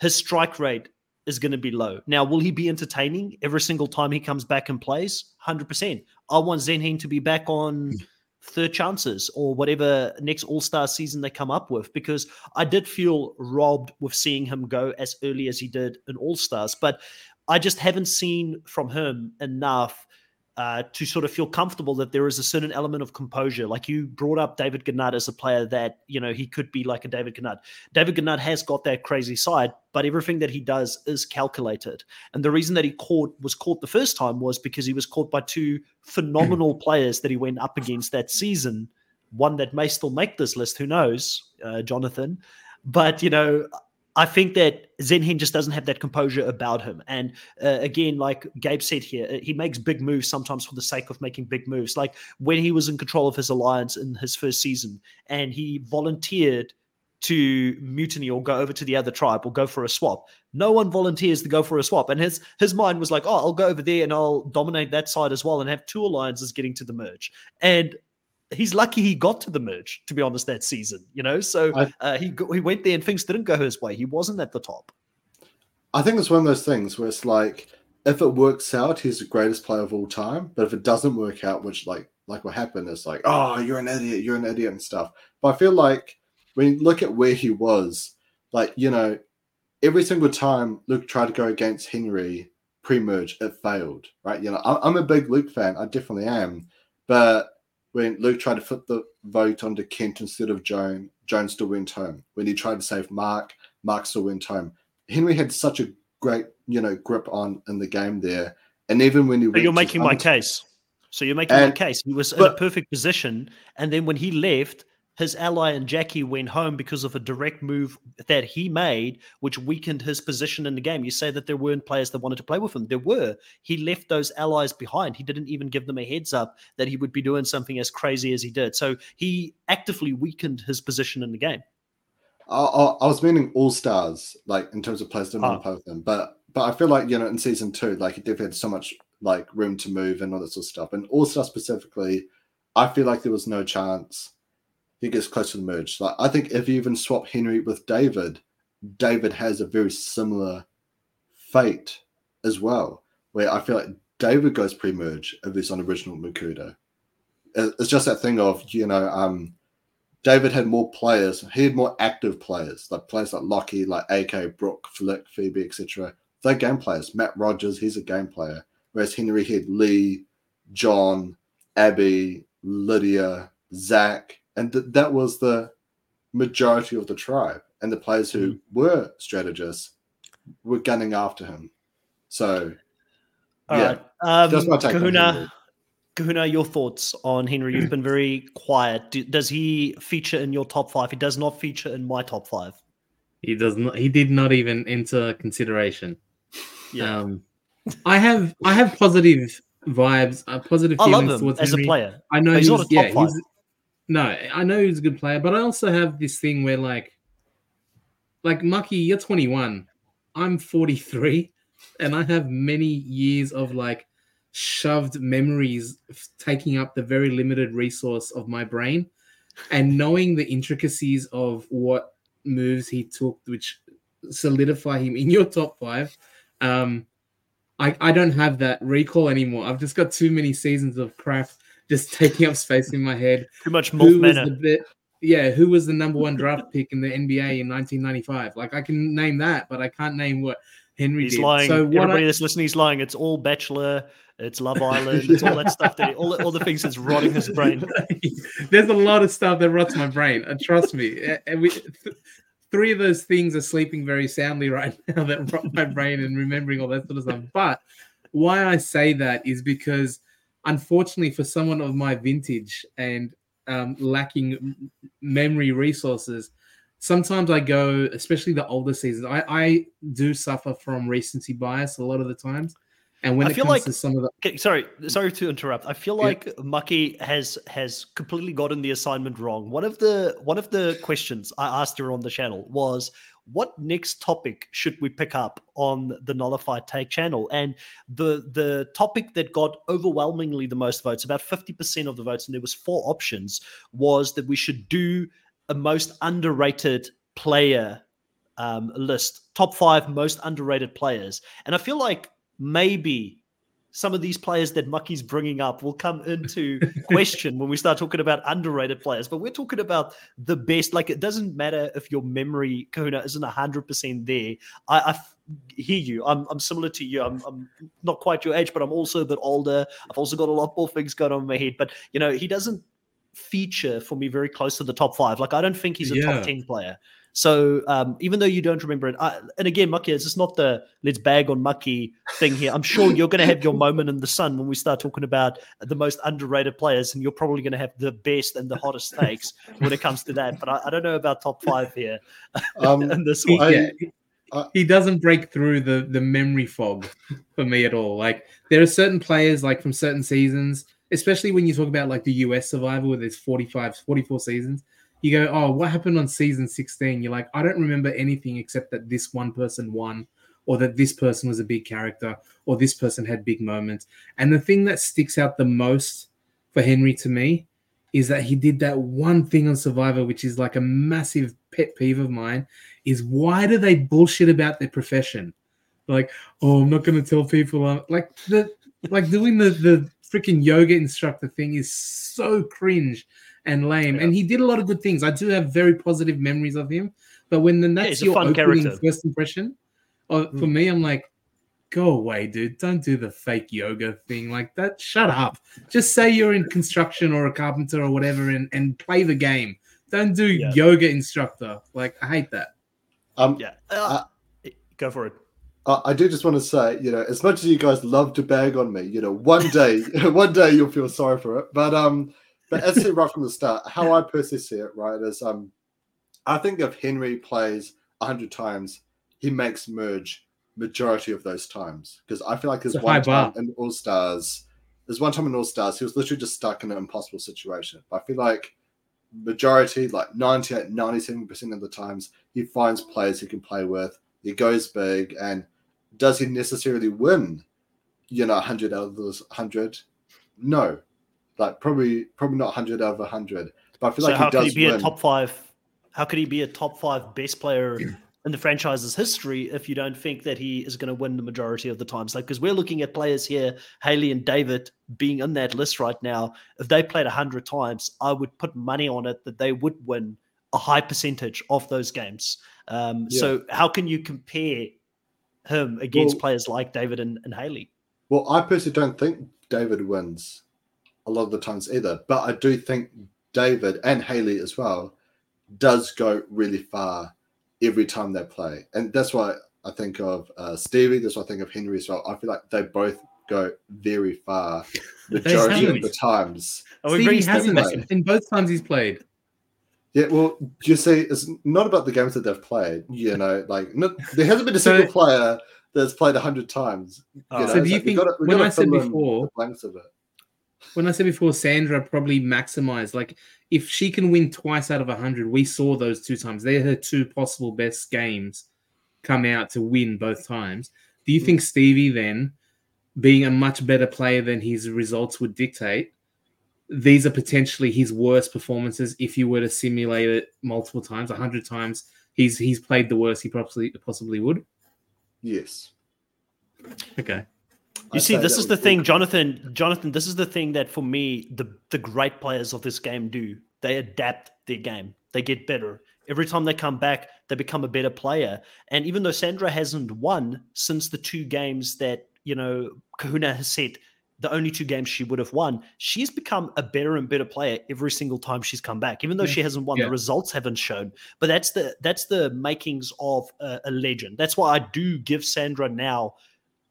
his strike rate is going to be low. Now, will he be entertaining every single time he comes back and plays? 100%. I want Zenhen to be back on hmm. third chances or whatever next All Star season they come up with because I did feel robbed with seeing him go as early as he did in All Stars. But I just haven't seen from him enough. Uh, to sort of feel comfortable that there is a certain element of composure. Like you brought up David Genat as a player that, you know, he could be like a David Genat. David Genat has got that crazy side, but everything that he does is calculated. And the reason that he caught was caught the first time was because he was caught by two phenomenal players that he went up against that season. One that may still make this list, who knows, uh, Jonathan. But you know, I think that Zenhen just doesn't have that composure about him. And uh, again, like Gabe said here, uh, he makes big moves sometimes for the sake of making big moves. Like when he was in control of his alliance in his first season, and he volunteered to mutiny or go over to the other tribe or go for a swap. No one volunteers to go for a swap. And his his mind was like, oh, I'll go over there and I'll dominate that side as well and have two alliances getting to the merge. And he's lucky he got to the merge, to be honest, that season, you know? So uh, he he went there and things didn't go his way. He wasn't at the top. I think it's one of those things where it's like if it works out, he's the greatest player of all time. But if it doesn't work out, which like like what happened is like, oh, you're an idiot, you're an idiot and stuff. But I feel like when you look at where he was, like you know, every single time Luke tried to go against Henry pre-merge, it failed. Right? You know, I'm a big Luke fan. I definitely am. But when Luke tried to flip the vote onto Kent instead of Joan, Joan still went home. When he tried to save Mark, Mark still went home. Henry had such a great, you know, grip on in the game there. And even when he So you're making my case. So you're making my case. He was in a perfect position. And then when he left, his ally and Jackie went home because of a direct move that he made, which weakened his position in the game. You say that there weren't players that wanted to play with him. There were. He left those allies behind. He didn't even give them a heads up that he would be doing something as crazy as he did. So he actively weakened his position in the game. I, I, I was meaning all stars, like in terms of players didn't want Ah. to play with them. But but I feel like you know in season two, like he definitely had so much like room to move and all that sort of stuff. And all stars specifically, I feel like there was no chance he gets close to the merge. Like I think if you even swap Henry with David, David has a very similar fate as well, where I feel like David goes pre-merge if he's on original Mokuta. It- It's just that thing of you know um David had more players. He had more active players, like players like Locky, like AK, Brooke, Flick, Phoebe, etc. They're game players. Matt Rogers, he's a game player. Whereas Henry had Lee, John, Abby, Lydia, Zach, and th- that was the majority of the tribe. And the players who were strategists were gunning after him. So All Yeah, right, Um, that's my take Kahuna, Kahuna, your thoughts on Henry? You've been very quiet. Do, does he feature in your top five? He does not feature in my top five. He does not. He did not even enter consideration. Yeah. Um, I have I have positive vibes, uh, positive I love feelings him towards as Henry. a player. I know he's he's, not a top yeah, five. he's no, I know he's a good player, but I also have this thing where like like Mucky, you're 21, I'm 43, and I have many years of like shoved memories taking up the very limited resource of my brain and knowing the intricacies of what moves he took which solidify him in your top five um I, I don't have that recall anymore. I've just got too many seasons of crap just taking up space in my head. Too much Who was the bit, yeah, who was the number one draft pick in the NBA in 1995? Like I can name that, but I can't name what Henry He's did. lying. So what Everybody I, that's listening, he's lying. It's all Bachelor. It's Love Island. It's all that stuff. That all, all the things that's rotting his brain. there's a lot of stuff that rots my brain. Uh, trust me. Uh, And we, th- three of those things are sleeping very soundly right now that rot my brain and remembering all that sort of stuff. But why I say that is because, unfortunately, for someone of my vintage and um, lacking memory resources, sometimes I go, especially the older seasons, I, I do suffer from recency bias a lot of the times. And when I it feel comes like- to some of the Okay, sorry, sorry to interrupt. I feel Yeah. like Mucky has has completely gotten the assignment wrong. One of the one of the questions I asked her on the channel was, "What next topic should we pick up on the Nullified Take channel?" And the the topic that got overwhelmingly the most votes, about fifty percent of the votes, and there was four options, was that we should do a most underrated player um, list, top five most underrated players. And I feel like maybe some of these players that Mucky's bringing up will come into question when we start talking about underrated players. But we're talking about the best. Like it doesn't matter if your memory, Kahuna, isn't hundred percent there. I, I f- hear you. I'm, I'm similar to you. I'm, I'm not quite your age, but I'm also a bit older. I've also got a lot more things going on in my head. But you know, he doesn't feature for me very close to the top five. Like I don't think he's a Yeah. top ten player. So um, even though you don't remember it, I, and again, Mucky, it's just not the let's bag on Mucky thing here. I'm sure you're going to have your moment in the sun when we start talking about the most underrated players, and you're probably going to have the best and the hottest takes when it comes to that. But I, I don't know about top five here Um, in this he, one. I- yeah, he- I- he doesn't break through the the memory fog for me at all. Like there are certain players like from certain seasons, especially when you talk about like the US survival where there's 45, 44 seasons. You go, oh, what happened on season 16? You're like, I don't remember anything except that this one person won, or that this person was a big character, or this person had big moments. And the thing that sticks out the most for Henry to me is that he did that one thing on Survivor, which is like a massive pet peeve of mine, is why do they bullshit about their profession? Like, oh, I'm not going to tell people. I'm, like the like doing the the freaking yoga instructor thing is so cringe and lame. Yeah. And he did a lot of good things. I do have very positive memories of him. But when then that's he's a your fun opening character. first impression, uh, for Mm. me, I'm like, go away, dude. Don't do the fake yoga thing like that. Shut up. Just say you're in construction or a carpenter or whatever and, and play the game. Don't do Yeah. yoga instructor. Like, I hate that. um, Yeah, uh, go for it. I I do just want to say, you know, as much as you guys love to bag on me, you know, one day, one day you'll feel sorry for it. But um, but as I said right from the start, how I personally see it, right, is um, I think if Henry plays hundred times, he makes merge majority of those times because I feel like It's one time bar. in All Stars, there's one time in All Stars he was literally just stuck in an impossible situation. But I feel like majority, like 98, 97 percent of the times, he finds players he can play with. He goes big, and does he necessarily win? You know, hundred out of those hundred? No, like probably probably not hundred out of hundred. But I feel So like how he could does he be win. a top five? How could he be a top five best player in the franchise's history if you don't think that he is going to win the majority of the times? Like, because we're looking at players here, Hayley and David being in that list right now. If they played hundred times, I would put money on it that they would win a high percentage of those games. Um, Yeah. So how can you compare him against Well- players like David and, and Hayley? Well, I personally don't think David wins a lot of the times either, but I do think David and Hayley as well does go really far every time they play, and that's why I think of uh, Stevie. That's why I think of Henry as well. I feel like they both go very far majority of the times. Are Stevie hasn't in both times he's played. Yeah, well, you see, it's not about the games that they've played. You know, like not, there hasn't been a single So- player that's played a hundred times. Oh, You know, So do you like think- gotta- when I said before- the blanks of it. When I said before, Sandra probably maximized. Like, if she can win twice out of a hundred, we saw those two times. They're her two possible best games come out to win both times. Do you hmm. think Stevie then, being a much better player than his results would dictate, these are potentially his worst performances if you were to simulate it multiple times, a hundred times? He's he's played the worst he possibly possibly would. Yes. Okay. You see, this is the thing, Jonathan. Jonathan, this is the thing that for me, the the great players of this game do. They adapt their game. They get better every time they come back. They become a better player. And even though Sandra hasn't won since the two games that you know Kahuna has said the only two games she would have won, she's become a better and better player every single time she's come back. Even though Yeah. she hasn't won, Yeah. the results haven't shown. But that's the that's the makings of a, a legend. That's why I do give Sandra now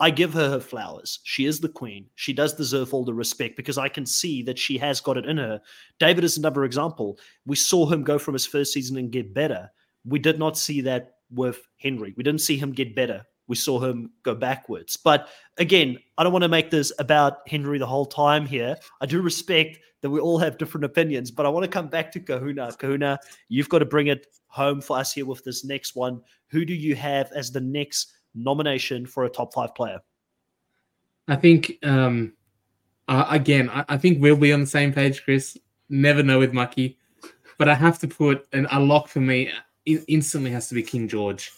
I give her her flowers. She is the queen. She does deserve all the respect because I can see that she has got it in her. David is another example. We saw him go from his first season and get better. We did not see that with Henry. We didn't see him get better. We saw him go backwards. But again, I don't want to make this about Henry the whole time here. I do respect that we all have different opinions, but I want to come back to Kahuna. Kahuna, you've got to bring it home for us here with this next one. Who do you have as the next nomination for a top five player? I think um uh, again, I, I think we'll be on the same page, Chris. Never know with Mucky, but I have to put an a lock for me. It instantly has to be King George.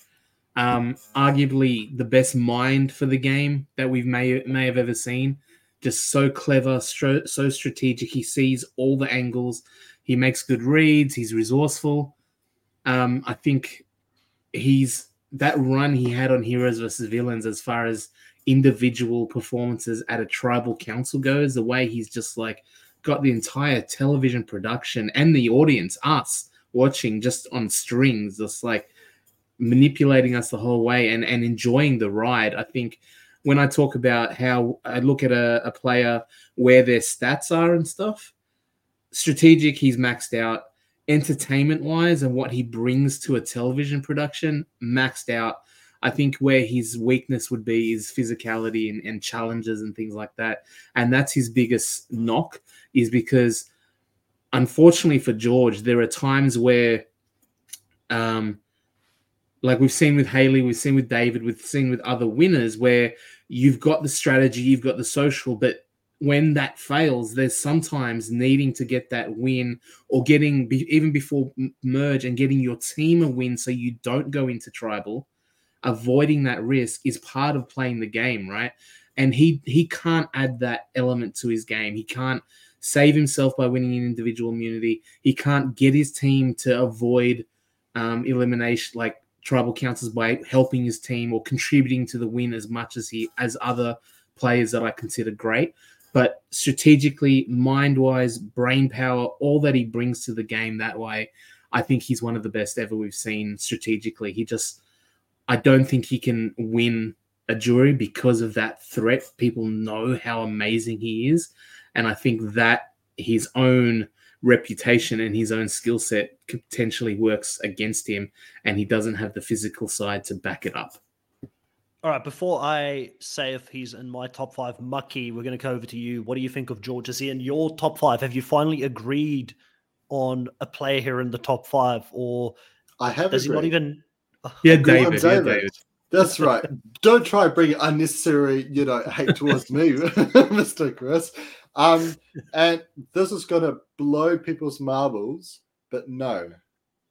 Um, arguably the best mind for the game that we've may may have ever seen. Just so clever, stro- so strategic. He sees all the angles. He makes good reads. He's resourceful. Um, I think he's that run he had on heroes versus villains as far as individual performances at a tribal council goes, the way he's just like got the entire television production and the audience, us watching just on strings, just like manipulating us the whole way and, and enjoying the ride. I think when I talk about how I look at a, a player where their stats are and stuff, strategic, he's maxed out. Entertainment wise, and what he brings to a television production, maxed out. I think where his weakness would be is physicality and, and challenges and things like that. And that's his biggest knock, is because unfortunately for George, there are times where, um, like we've seen with Hayley, we've seen with David, we've seen with other winners, where you've got the strategy, you've got the social, but when that fails, there's sometimes needing to get that win or getting even before merge and getting your team a win so you don't go into tribal avoiding that risk is part of playing the game, right? And he he can't add that element to his game. He can't save himself by winning an individual immunity. He can't get his team to avoid um, elimination, like tribal councils, by helping his team or contributing to the win as much as he as other players that I consider great. But strategically, mind wise, brain power, all that he brings to the game that way, I think he's one of the best ever we've seen strategically. He just I don't think he can win a jury because of that threat. People know how amazing he is. And I think that his own reputation and his own skill set potentially works against him. And he doesn't have the physical side to back it up. All right, before I say if he's in my top five, Mucky, we're going to go over to you. What do you think of George? Is he in your top five? Have you finally agreed on a player here in the top five, or I have does he not even? Yeah, Go David. Yeah, David. That's right. Don't try bringing unnecessary, you know, hate towards me, Mr. Chris. Um, and this is going to blow people's marbles, but no,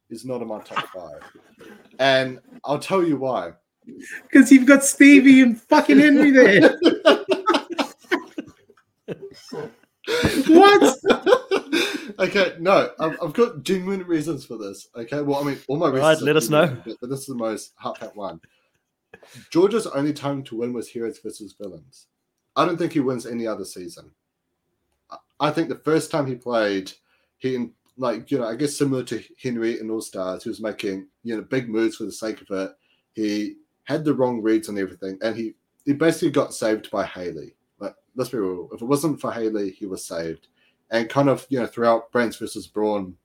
it's not in my top five. And I'll tell you why. Because you've got Stevie and fucking Henry there. What? okay, no, I've, I've got genuine reasons for this. Okay, well, I mean, all my Right, reasons. are let us know. genuine, But, but this is the most hot heartfelt one. Georgia's only time to win was Heroes versus Villains. I don't think he wins any other season. I- I think the first time he played, he like you know, I guess similar to Henry in All Stars, he was making you know big moves for the sake of it. He had the wrong reads on everything, and he he basically got saved by Hayley. Like let's be real, if it wasn't for Hayley, he was saved. And kind of you know throughout Brains versus Brawn,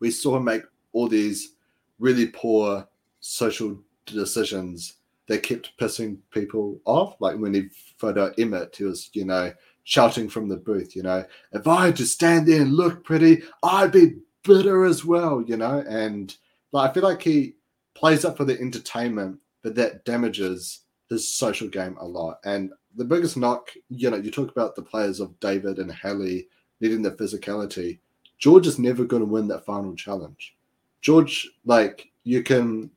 we saw him make all these really poor social decisions they kept pissing people off. Like when he photo Emmett, he was, you know, shouting from the booth, you know, if I had to stand there and look pretty, I'd be bitter as well, you know. And like, I feel like he plays up for the entertainment, but that damages his social game a lot. And the biggest knock, you know, you talk about the players of David and Hayley needing the physicality. George is never going to win that final challenge. George, like, you can,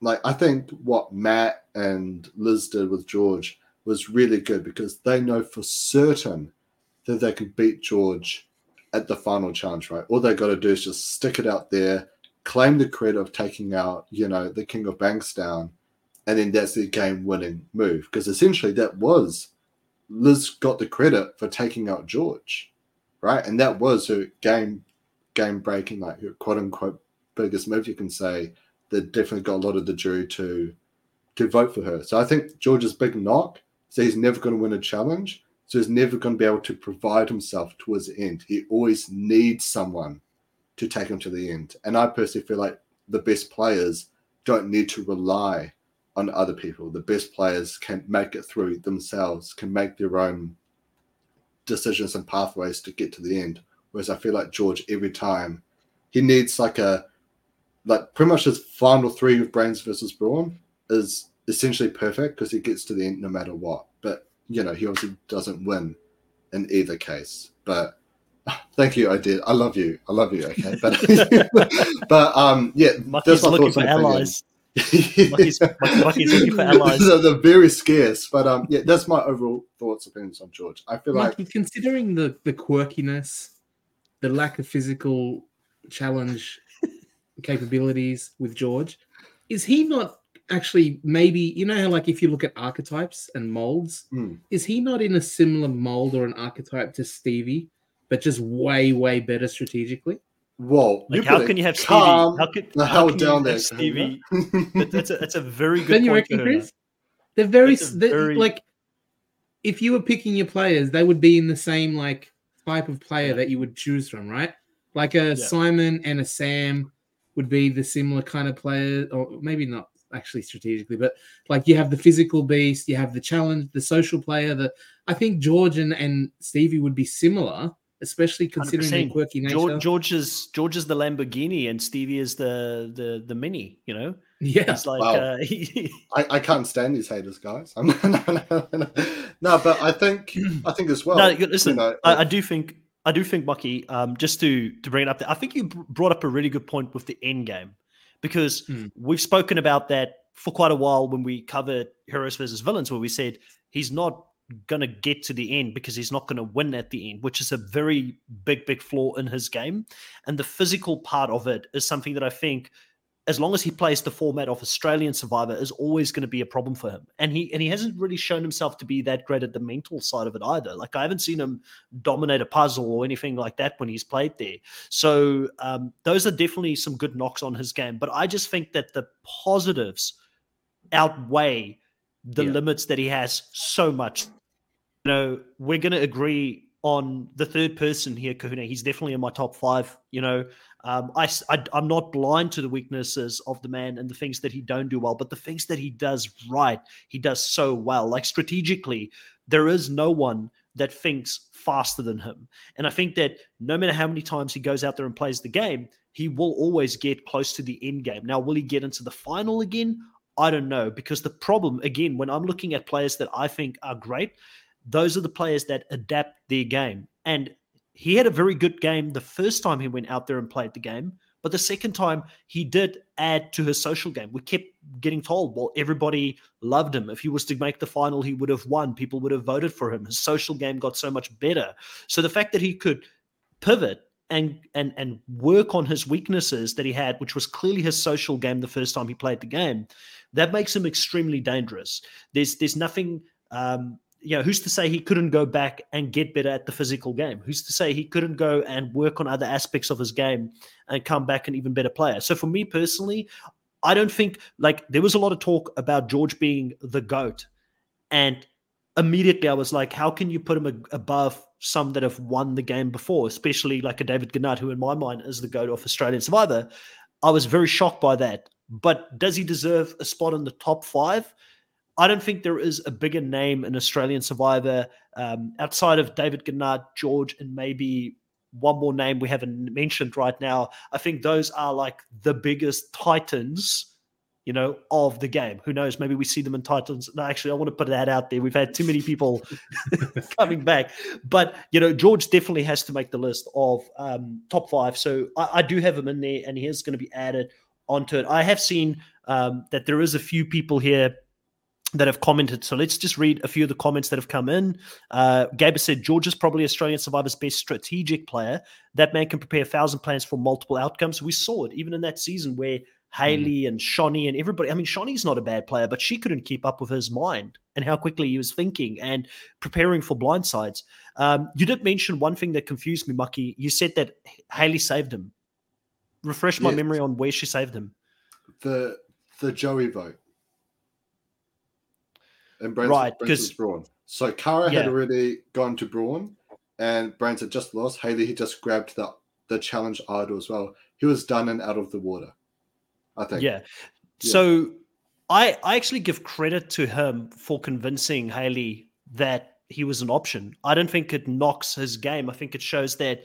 like, I think what Matt and Liz did with George was really good because they know for certain that they can beat George at the final challenge, right? All they got to do is just stick it out there, claim the credit of taking out, you know, the King of Bankstown, and then that's the game winning move. Because essentially that was Liz got the credit for taking out George, right? And that was her game game breaking, like her quote unquote biggest move, you can say, that definitely got a lot of the jury to to vote for her. So I think George's big knock so he's never going to win a challenge. So he's never going to be able to provide himself towards the end. He always needs someone to take him to the end. And I personally feel like the best players don't need to rely on other people. The best players can make it through themselves, can make their own decisions and pathways to get to the end. Whereas I feel like George, every time, he needs like a, like pretty much his final three of Brains versus Brawn is essentially perfect because he gets to the end no matter what. But you know, he obviously doesn't win in either case. But thank you, I did. I love you. I love you. Okay, but but um, yeah, Mucky's looking for allies. Mucky's, Mucky's looking for allies. they're, they're, very scarce, but um, yeah, that's my overall thoughts opinions on George. I feel Mucky, like considering the the quirkiness, the lack of physical challenge capabilities with George, is he not actually maybe you know how like if you look at archetypes and molds, mm. is he not in a similar mold or an archetype to Stevie, but just way way better strategically? Whoa! Like how can you have Stevie? How could the hell down there, Stevie? that's a that's a very good. Then you reckon, Chris? They're very, they're very like. If you were picking your players, they would be in the same like type of player yeah. that you would choose from, right? Like a yeah. Simon and a Sam would be the similar kind of player, or maybe not actually strategically, but like you have the physical beast, you have the challenge, the social player. That I think George and, and Stevie would be similar, especially considering 100%. the quirky nature. George, George is George is the Lamborghini, and Stevie is the the the Mini. You know. Yeah, it's like wow. uh, I, I can't stand these haters, guys. no, no, no, no, but I think I think as well. No, listen, you know, I, I do think I do think, Bucky, um, just to to bring it up, there, I think you brought up a really good point with the end game because mm. we've spoken about that for quite a while when we covered heroes versus villains, where we said he's not going to get to the end because he's not going to win at the end, which is a very big, big flaw in his game. And the physical part of it is something that I think as long as he plays the format of Australian Survivor, is always going to be a problem for him. And he and he hasn't really shown himself to be that great at the mental side of it either. Like I haven't seen him dominate a puzzle or anything like that when he's played there. So um, those are definitely some good knocks on his game. But I just think that the positives outweigh the yeah. limits that he has so much. You know, we're going to agree on the third person here, Kahuna. He's definitely in my top five. You know, um, I, I, am not blind to the weaknesses of the man and the things that he don't do well, but the things that he does right, he does so well. Like strategically, there is no one that thinks faster than him. And I think that no matter how many times he goes out there and plays the game, he will always get close to the end game. Now, will he get into the final again? I don't know. Because the problem, again, when I'm looking at players that I think are great, those are the players that adapt their game. And he had a very good game the first time he went out there and played the game. But the second time, he did add to his social game. We kept getting told, well, everybody loved him. If he was to make the final, he would have won. People would have voted for him. His social game got so much better. So the fact that he could pivot and and and work on his weaknesses that he had, which was clearly his social game the first time he played the game, that makes him extremely dangerous. There's there's nothing um, you know, who's to say he couldn't go back and get better at the physical game? Who's to say he couldn't go and work on other aspects of his game and come back an even better player? So for me personally, I don't think like there was a lot of talk about George being the GOAT. And immediately I was like, how can you put him above some that have won the game before, especially like a David Genat, who in my mind is the GOAT of Australian Survivor? I was very shocked by that. But does he deserve a spot in the top five? I don't think there is a bigger name in Australian Survivor um, outside of David Genat, George, and maybe one more name we haven't mentioned right now. I think those are like the biggest titans, you know, of the game. Who knows? Maybe we see them in Titans. No, actually, I want to put that out there. We've had too many people coming back, but you know, George definitely has to make the list of um, top five. So I, I do have him in there, and he is going to be added onto it. I have seen um, that there is a few people here that have commented. So let's just read a few of the comments that have come in. Uh, Gaber said, George is probably Australian Survivor's best strategic player. That man can prepare a thousand plans for multiple outcomes. We saw it even in that season where Hayley mm. and Shonee and everybody. I mean, Shonee's not a bad player, but she couldn't keep up with his mind and how quickly he was thinking and preparing for blindsides. Um, you did mention one thing that confused me, Mucky. You said that Hayley saved him. Refresh my memory on where she saved him. The the Joey vote and Branson, right, Branson's Brawn. So Kara yeah. had already gone to Brawn, and Branson just lost. Hayley he just grabbed the the challenge idol as well. He was done and out of the water. I think. Yeah. yeah. So I I actually give credit to him for convincing Hayley that he was an option. I don't think it knocks his game. I think it shows that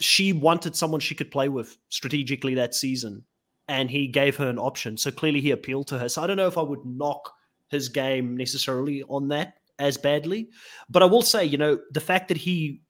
she wanted someone she could play with strategically that season and he gave her an option. So clearly he appealed to her. So I don't know if I would knock his game necessarily on that as badly. But I will say, you know, the fact that he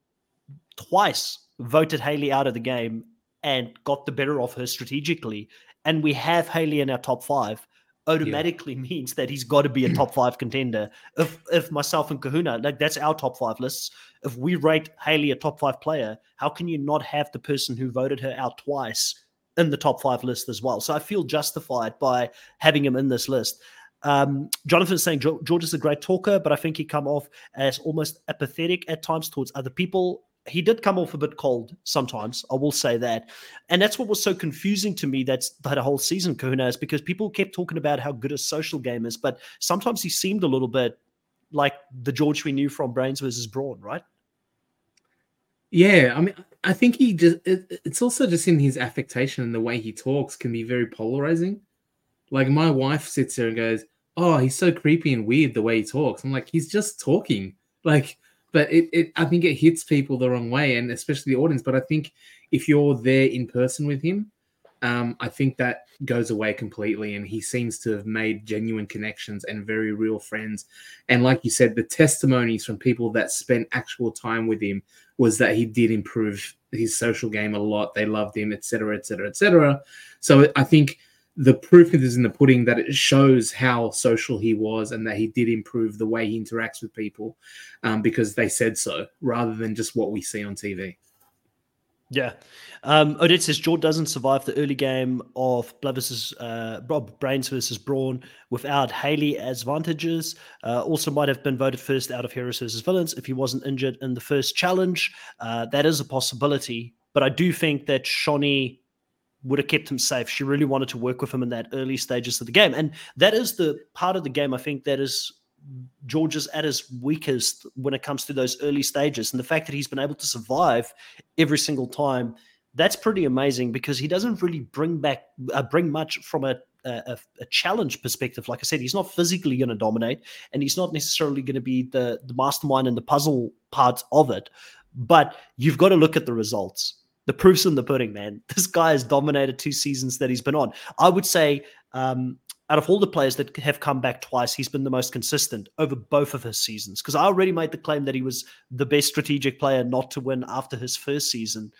twice voted Hayley out of the game and got the better of her strategically, and we have Hayley in our top five, automatically yeah. means that he's got to be a top five contender. If if myself and Kahuna, like that's our top five lists. If we rate Hayley a top five player, how can you not have the person who voted her out twice in the top five list as well? So I feel justified by having him in this list. Um, Jonathan's saying George is a great talker, but I think he come off as almost apathetic at times towards other people. He did come off a bit cold sometimes. I will say that, and that's what was so confusing to me. That's that whole season, Kahuna, is because people kept talking about how good a social game is, but sometimes he seemed a little bit like the George we knew from Brains versus Brawn, right? Yeah, I mean, I think he just, it, it's also just in his affectation and the way he talks can be very polarizing. Like, my wife sits there and goes, oh, he's so creepy and weird the way he talks. I'm like, he's just talking. Like, but it, it I think it hits people the wrong way, and especially the audience. But I think if you're there in person with him, um, I think that goes away completely. And he seems to have made genuine connections and very real friends. And like you said, the testimonies from people that spent actual time with him was that he did improve his social game a lot. They loved him, etc., etc., etc. So I think the proof is in the pudding that it shows how social he was and that he did improve the way he interacts with people um, because they said so rather than just what we see on TV. Yeah. Um, Odette says George doesn't survive the early game of Blood versus uh, Brains versus Brawn without Hayley as advantages. Uh, also, might have been voted first out of Heroes versus Villains if he wasn't injured in the first challenge. Uh, that is a possibility, but I do think that Shonee would have kept him safe. She really wanted to work with him in that early stages of the game. And that is the part of the game I think that is George's at his weakest when it comes to those early stages. And the fact that he's been able to survive every single time, that's pretty amazing because he doesn't really bring back uh, bring much from a, a, a challenge perspective. Like I said, he's not physically going to dominate, and he's not necessarily going to be the the mastermind and the puzzle part of it. But you've got to look at the results the proof's in the pudding, man. This guy has dominated two seasons that he's been on. I would say, um, out of all the players that have come back twice, he's been the most consistent over both of his seasons. Because I already made the claim that he was the best strategic player not to win after his first season.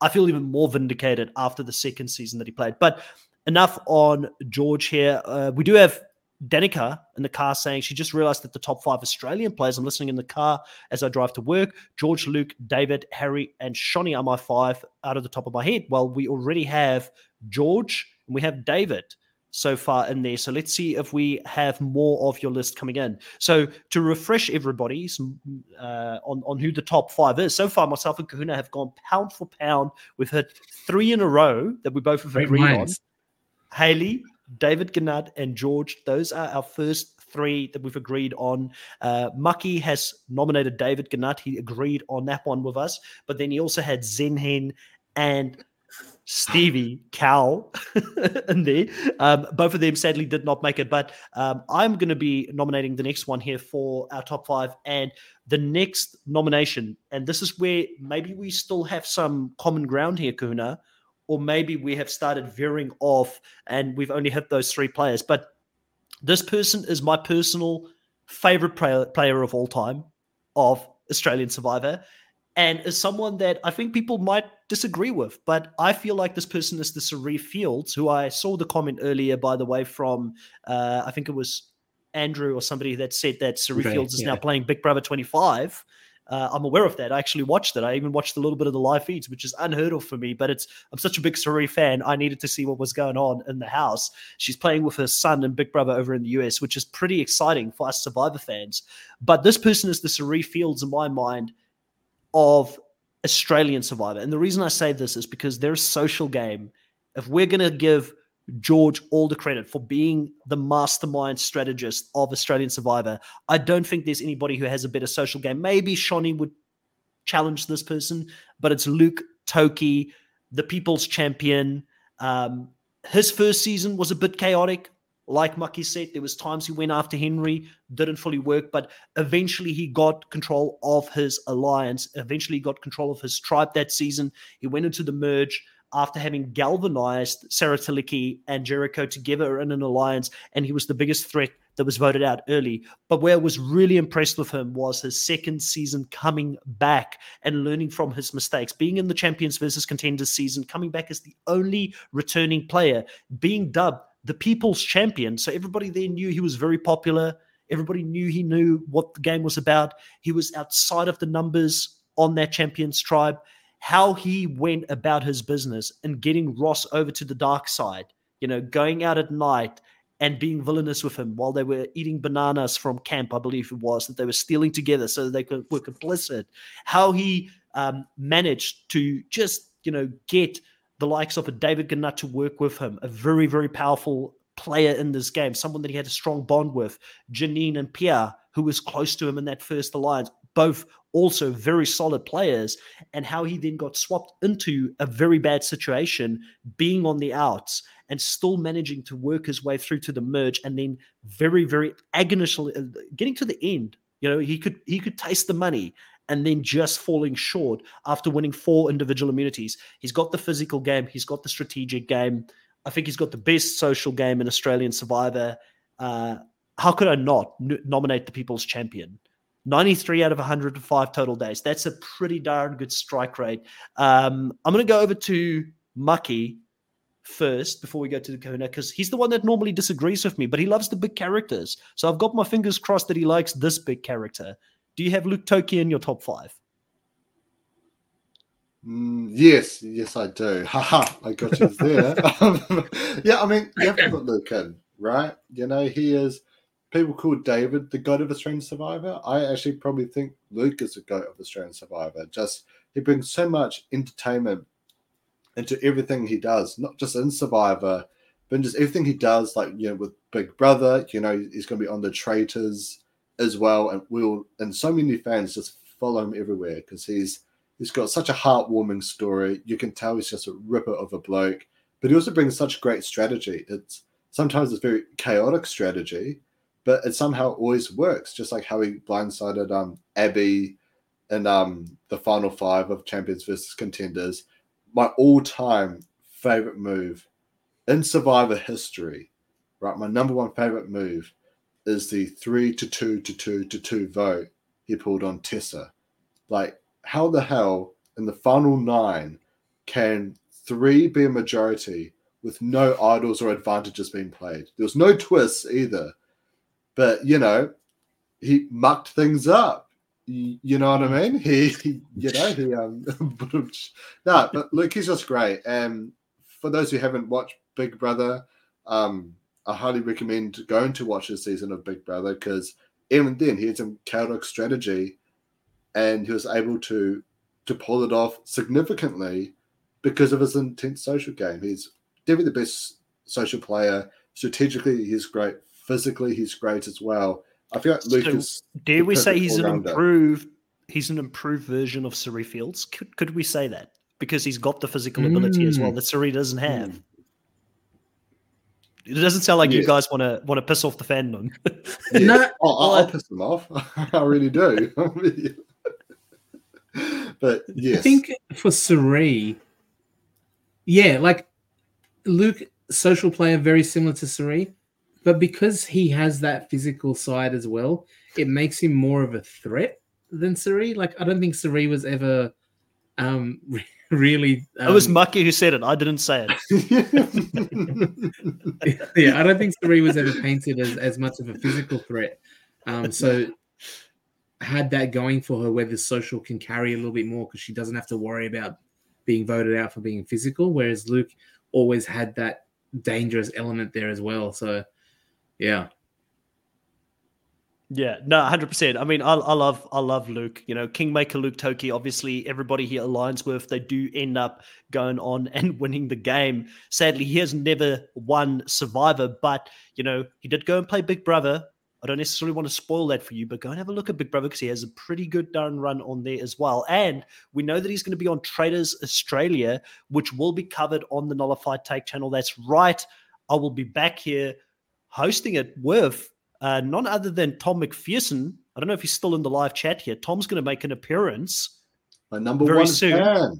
I feel even more vindicated after the second season that he played. But enough on George here. Uh, we do have Danica in the car saying she just realized that the top five Australian players, I'm listening in the car as I drive to work, George, Luke, David, Harry, and Shonee are my five out of the top of my head. Well, we already have George and we have David so far in there. So let's see if we have more of your list coming in. So to refresh everybody uh, on, on who the top five is, so far myself and Kahuna have gone pound for pound. We've hit three in a row that we both have agreed on. Hayley, David Genat and George. Those are our first three that we've agreed on. Uh, Mucky has nominated David Genat. He agreed on that one with us. But then he also had Zenhen and Stevie, Cal, in there. Um, both of them sadly did not make it, but um, I'm going to be nominating the next one here for our top five. And the next nomination, and this is where maybe we still have some common ground here, Kuna, or maybe we have started veering off and we've only hit those three players. But this person is my personal favorite player, player of all time of Australian Survivor and is someone that I think people might disagree with. But I feel like this person is the Cirie Fields, who I saw the comment earlier, by the way, from uh, I think it was Andrew or somebody that said that Cirie Okay, Fields is now playing Big Brother 25. Uh, I'm aware of that. I actually watched it. I even watched a little bit of the live feeds, which is unheard of for me. But it's I'm such a big Cirie fan. I needed to see what was going on in the house. She's playing with her son and Big Brother over in the US, which is pretty exciting for us Survivor fans. But this person is the Cirie Fields in my mind of Australian Survivor. And the reason I say this is because their social game, if we're going to give George all the credit for being the mastermind strategist of Australian Survivor, I don't think there's anybody who has a better social game. Maybe Shonee would challenge this person, but it's Luke Toki, the people's champion. Um, his first season was a bit chaotic. Like Mucky said, there was times he went after Henry, didn't fully work, but eventually he got control of his alliance. Eventually he got control of his tribe that season. He went into the merge after having galvanized Sarah Tilleke and Jericho together in an alliance, and he was the biggest threat that was voted out early. But where I was really impressed with him was his second season coming back and learning from his mistakes, being in the Champions versus Contenders season, coming back as the only returning player, being dubbed the people's champion. So everybody there knew he was very popular. Everybody knew he knew what the game was about. He was outside of the numbers on that champions tribe. How he went about his business and getting Ross over to the dark side, you know, going out at night and being villainous with him while they were eating bananas from camp, I believe it was, that they were stealing together so they could, were complicit. How he um, managed to just, you know, get the likes of a David Genat to work with him, a very, very powerful player in this game, someone that he had a strong bond with, Janine and Pierre, who was close to him in that first alliance, both also very solid players, and how he then got swapped into a very bad situation, being on the outs and still managing to work his way through to the merge, and then very, very agonishly getting to the end. You know, he could he could taste the money and then just falling short after winning four individual immunities. He's got the physical game, he's got the strategic game. I think he's got the best social game in Australian Survivor. Uh, how could I not n- nominate the People's Champion? 93 out of 105 total days. That's a pretty darn good strike rate. Um, I'm going to go over to Mucky first before we go to the Kahuna because he's the one that normally disagrees with me, but he loves the big characters. So I've got my fingers crossed that he likes this big character. Do you have Luke Toki in your top five? Mm, yes, yes, I do. Haha, I got you there. Yeah, I mean, you have to put Luke in, right? You know, he is. People call David the god of Australian Survivor. I actually probably think Luke is the god of Australian Survivor. Just he brings so much entertainment into everything he does, not just in Survivor, but just everything he does. Like you know, with Big Brother, you know, he's going to be on the Traitors as well, and we'll and so many fans just follow him everywhere because he's he's got such a heartwarming story. You can tell he's just a ripper of a bloke, but he also brings such great strategy. It's sometimes it's very chaotic strategy, but it somehow always works. Just like how he blindsided um Abby in um the final five of Champions versus Contenders. My all-time favorite move in Survivor history, right? My number one favorite move is the three to two to two to two vote he pulled on Tessa. Like, how the hell in the final nine can three be a majority with no idols or advantages being played? There was no twists either. But, you know, he mucked things up. You know what I mean? He, you know, he um no, but Luke he's just great. And for those who haven't watched Big Brother, um, I highly recommend going to watch this season of Big Brother because even then he had some chaotic strategy and he was able to to pull it off significantly because of his intense social game. He's definitely the best social player. Strategically, he's great. Physically, he's great as well. I feel like Luke So, is Dare we say he's an improved? He's an improved version of Cirie Fields. Could, could we say that? because he's got the physical ability as well Mm. that Cirie doesn't have. Mm. It doesn't sound like you guys want to want to piss off the fandom. Yeah. No, Oh, I'll, I'll piss them off. I really do. but yes, I think for Cirie, yeah, like Luke, social player, very similar to Cirie, but because he has that physical side as well, it makes him more of a threat than Cirie. Like I don't think Cirie was ever um re- really. it was um, Mucky who said it. I didn't say it. yeah, I don't think Cirie was ever painted as, as much of a physical threat. Um, so had that going for her where the social can carry a little bit more because she doesn't have to worry about being voted out for being physical, whereas Luke always had that dangerous element there as well. So yeah. Yeah, no, hundred percent. I mean, I, I love, I love Luke. You know, Kingmaker Luke Toki. Obviously, everybody he aligns with, they do end up going on and winning the game. Sadly, he has never won Survivor, but you know, he did go and play Big Brother. I don't necessarily want to spoil that for you, but go and have a look at Big Brother because he has a pretty good darn run on there as well. And we know that he's going to be on Traitors Australia, which will be covered on the Nullified Take channel. That's right. I will be back here hosting it with uh, none other than Tom McPherson. I don't know if he's still in the live chat here. Tom's going to make an appearance. my number Very one soon. fan.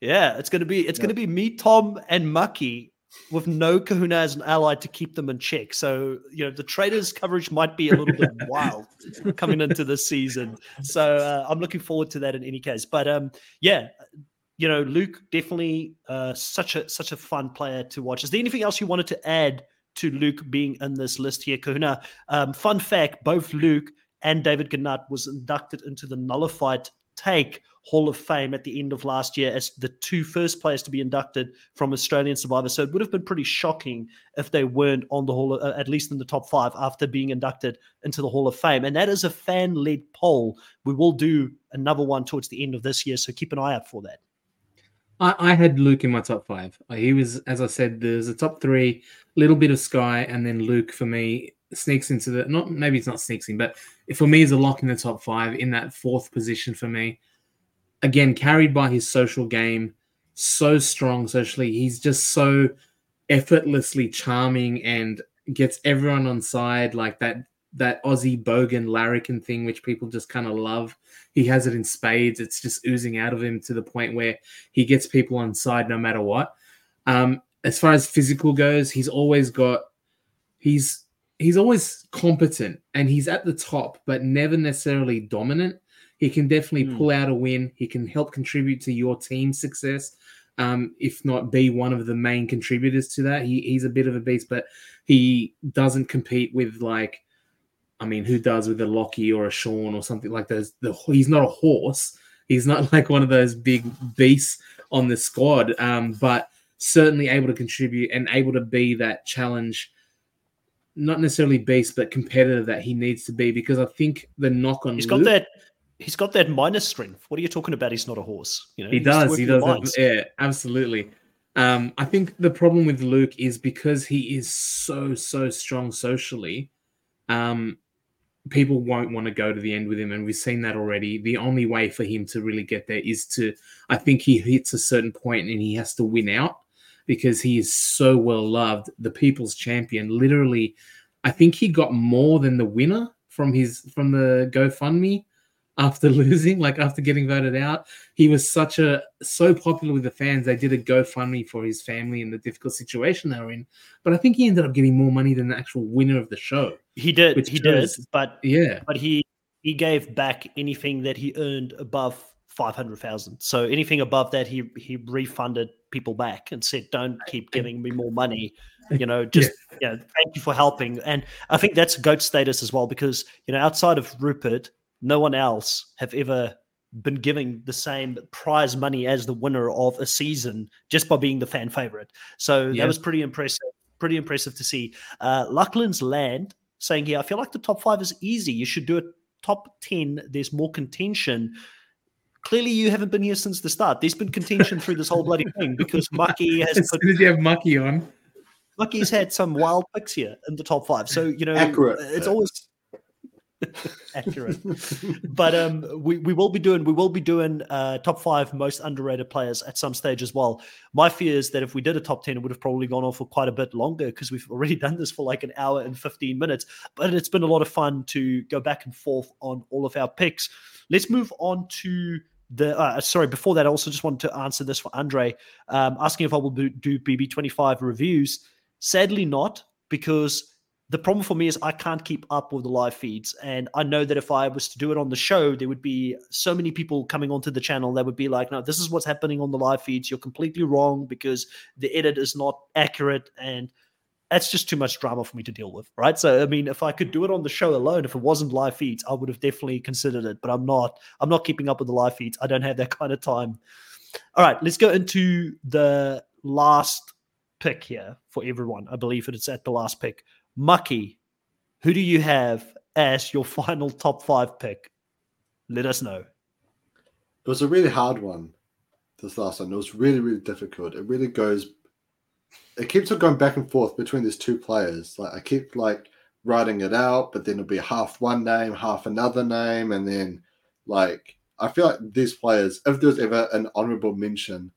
Yeah, it's going to be it's Yeah. going to be me, Tom, and Mucky with no Kahuna as an ally to keep them in check. So you know the traitors coverage might be a little bit wild coming into this season. So uh, I'm looking forward to that in any case. But um, yeah. You know, Luke definitely uh, such a such a fun player to watch. Is there anything else you wanted to add to Luke being in this list here, Kahuna? Um, fun fact: both Luke and David Genat was inducted into the nullified take Hall of Fame at the end of last year as the two first players to be inducted from Australian Survivor. So it would have been pretty shocking if they weren't on the Hall, of, uh, at least in the top five after being inducted into the Hall of Fame. And that is a fan led poll. We will do another one towards the end of this year. So keep an eye out for that. I, I had Luke in my top five. Uh, He was, as I said, there's a top three, little bit of Sky, and then Luke for me sneaks into the not maybe it's not sneaks in, but for me is a lock in the top five in that fourth position for me. Again, carried by his social game, so strong socially. He's just so effortlessly charming and gets everyone on side like that that Aussie bogan larrikin thing, which people just kind of love. He has it in spades. It's just oozing out of him to the point where he gets people on side no matter what. Um, as far as physical goes, he's always got he's he's always competent and he's at the top, but never necessarily dominant. He can definitely Hmm. pull out a win. He can help contribute to your team's success, um, if not be one of the main contributors to that. He, he's a bit of a beast, but he doesn't compete with like, I mean, who does with a Locky or a Sean or something like those? The he's not a horse. He's not like one of those big beasts on the squad, um, but certainly able to contribute and able to be that challenge. Not necessarily beast, but competitor that he needs to be because I think the knock on He's got that. He's got that minus strength. What are you talking about? He's not a horse. You know, he needs does. He does. Have, yeah, absolutely. Um, I think the problem with Luke is because he is so so strong socially. Um, people won't want to go to the end with him, and we've seen that already. The only way for him to really get there is to, I think, he hits a certain point and he has to win out because he is so well loved. The people's champion, literally, I think he got more than the winner from his from the GoFundMe after losing, like after getting voted out he was such a so popular with the fans they did a gofundme for his family and the difficult situation they were in but i think he ended up getting more money than the actual winner of the show He did. He did. But yeah but he he gave back anything that he earned above five hundred thousand. So anything above that, he he refunded people back and said, "Don't keep giving me more money." You know, just you know, thank you for helping. And I think that's goat status as well because you know, outside of Rupert, no one else have ever been giving the same prize money as the winner of a season just by being the fan favorite. So Yeah. that was pretty impressive. Pretty impressive to see. Uh, Lachlan's lad saying here, I feel like the top five is easy. You should do a top 10. There's more contention. Clearly, you haven't been here since the start. There's been contention through this whole bloody thing because Mucky has as put, soon as you have mucky on Mucky's had some wild picks here in the top five. So, you know, Accurate. it's always accurate. but um, we, we will be doing we will be doing uh, top five most underrated players at some stage as well. My fear is that if we did a top ten, it would have probably gone on for quite a bit longer because we've already done this for like an hour and fifteen minutes. But it's been a lot of fun to go back and forth on all of our picks. Let's move on to the uh, sorry before that. I also just wanted to answer this for Andre, um, asking if I will do, do BB twenty five reviews. Sadly, not because the problem for me is I can't keep up with the live feeds. And I know that if I was to do it on the show, there would be so many people coming onto the channel that would be like, no, this is what's happening on the live feeds. You're completely wrong because the edit is not accurate. And that's just too much drama for me to deal with. Right. So, I mean, if I could do it on the show alone, if it wasn't live feeds, I would have definitely considered it. But I'm not. I'm not keeping up with the live feeds. I don't have that kind of time. All right. Let's go into the last pick here for everyone. I believe it's at the last pick. Mucky, who do you have as your final top five pick? Let us know. It was a really hard one. This last one, it was really, really difficult. It really goes. It keeps on going back and forth between these two players. Like I keep like writing it out, but then it'll be half one name, half another name, and then like I feel like these players, if there's ever an honorable mention,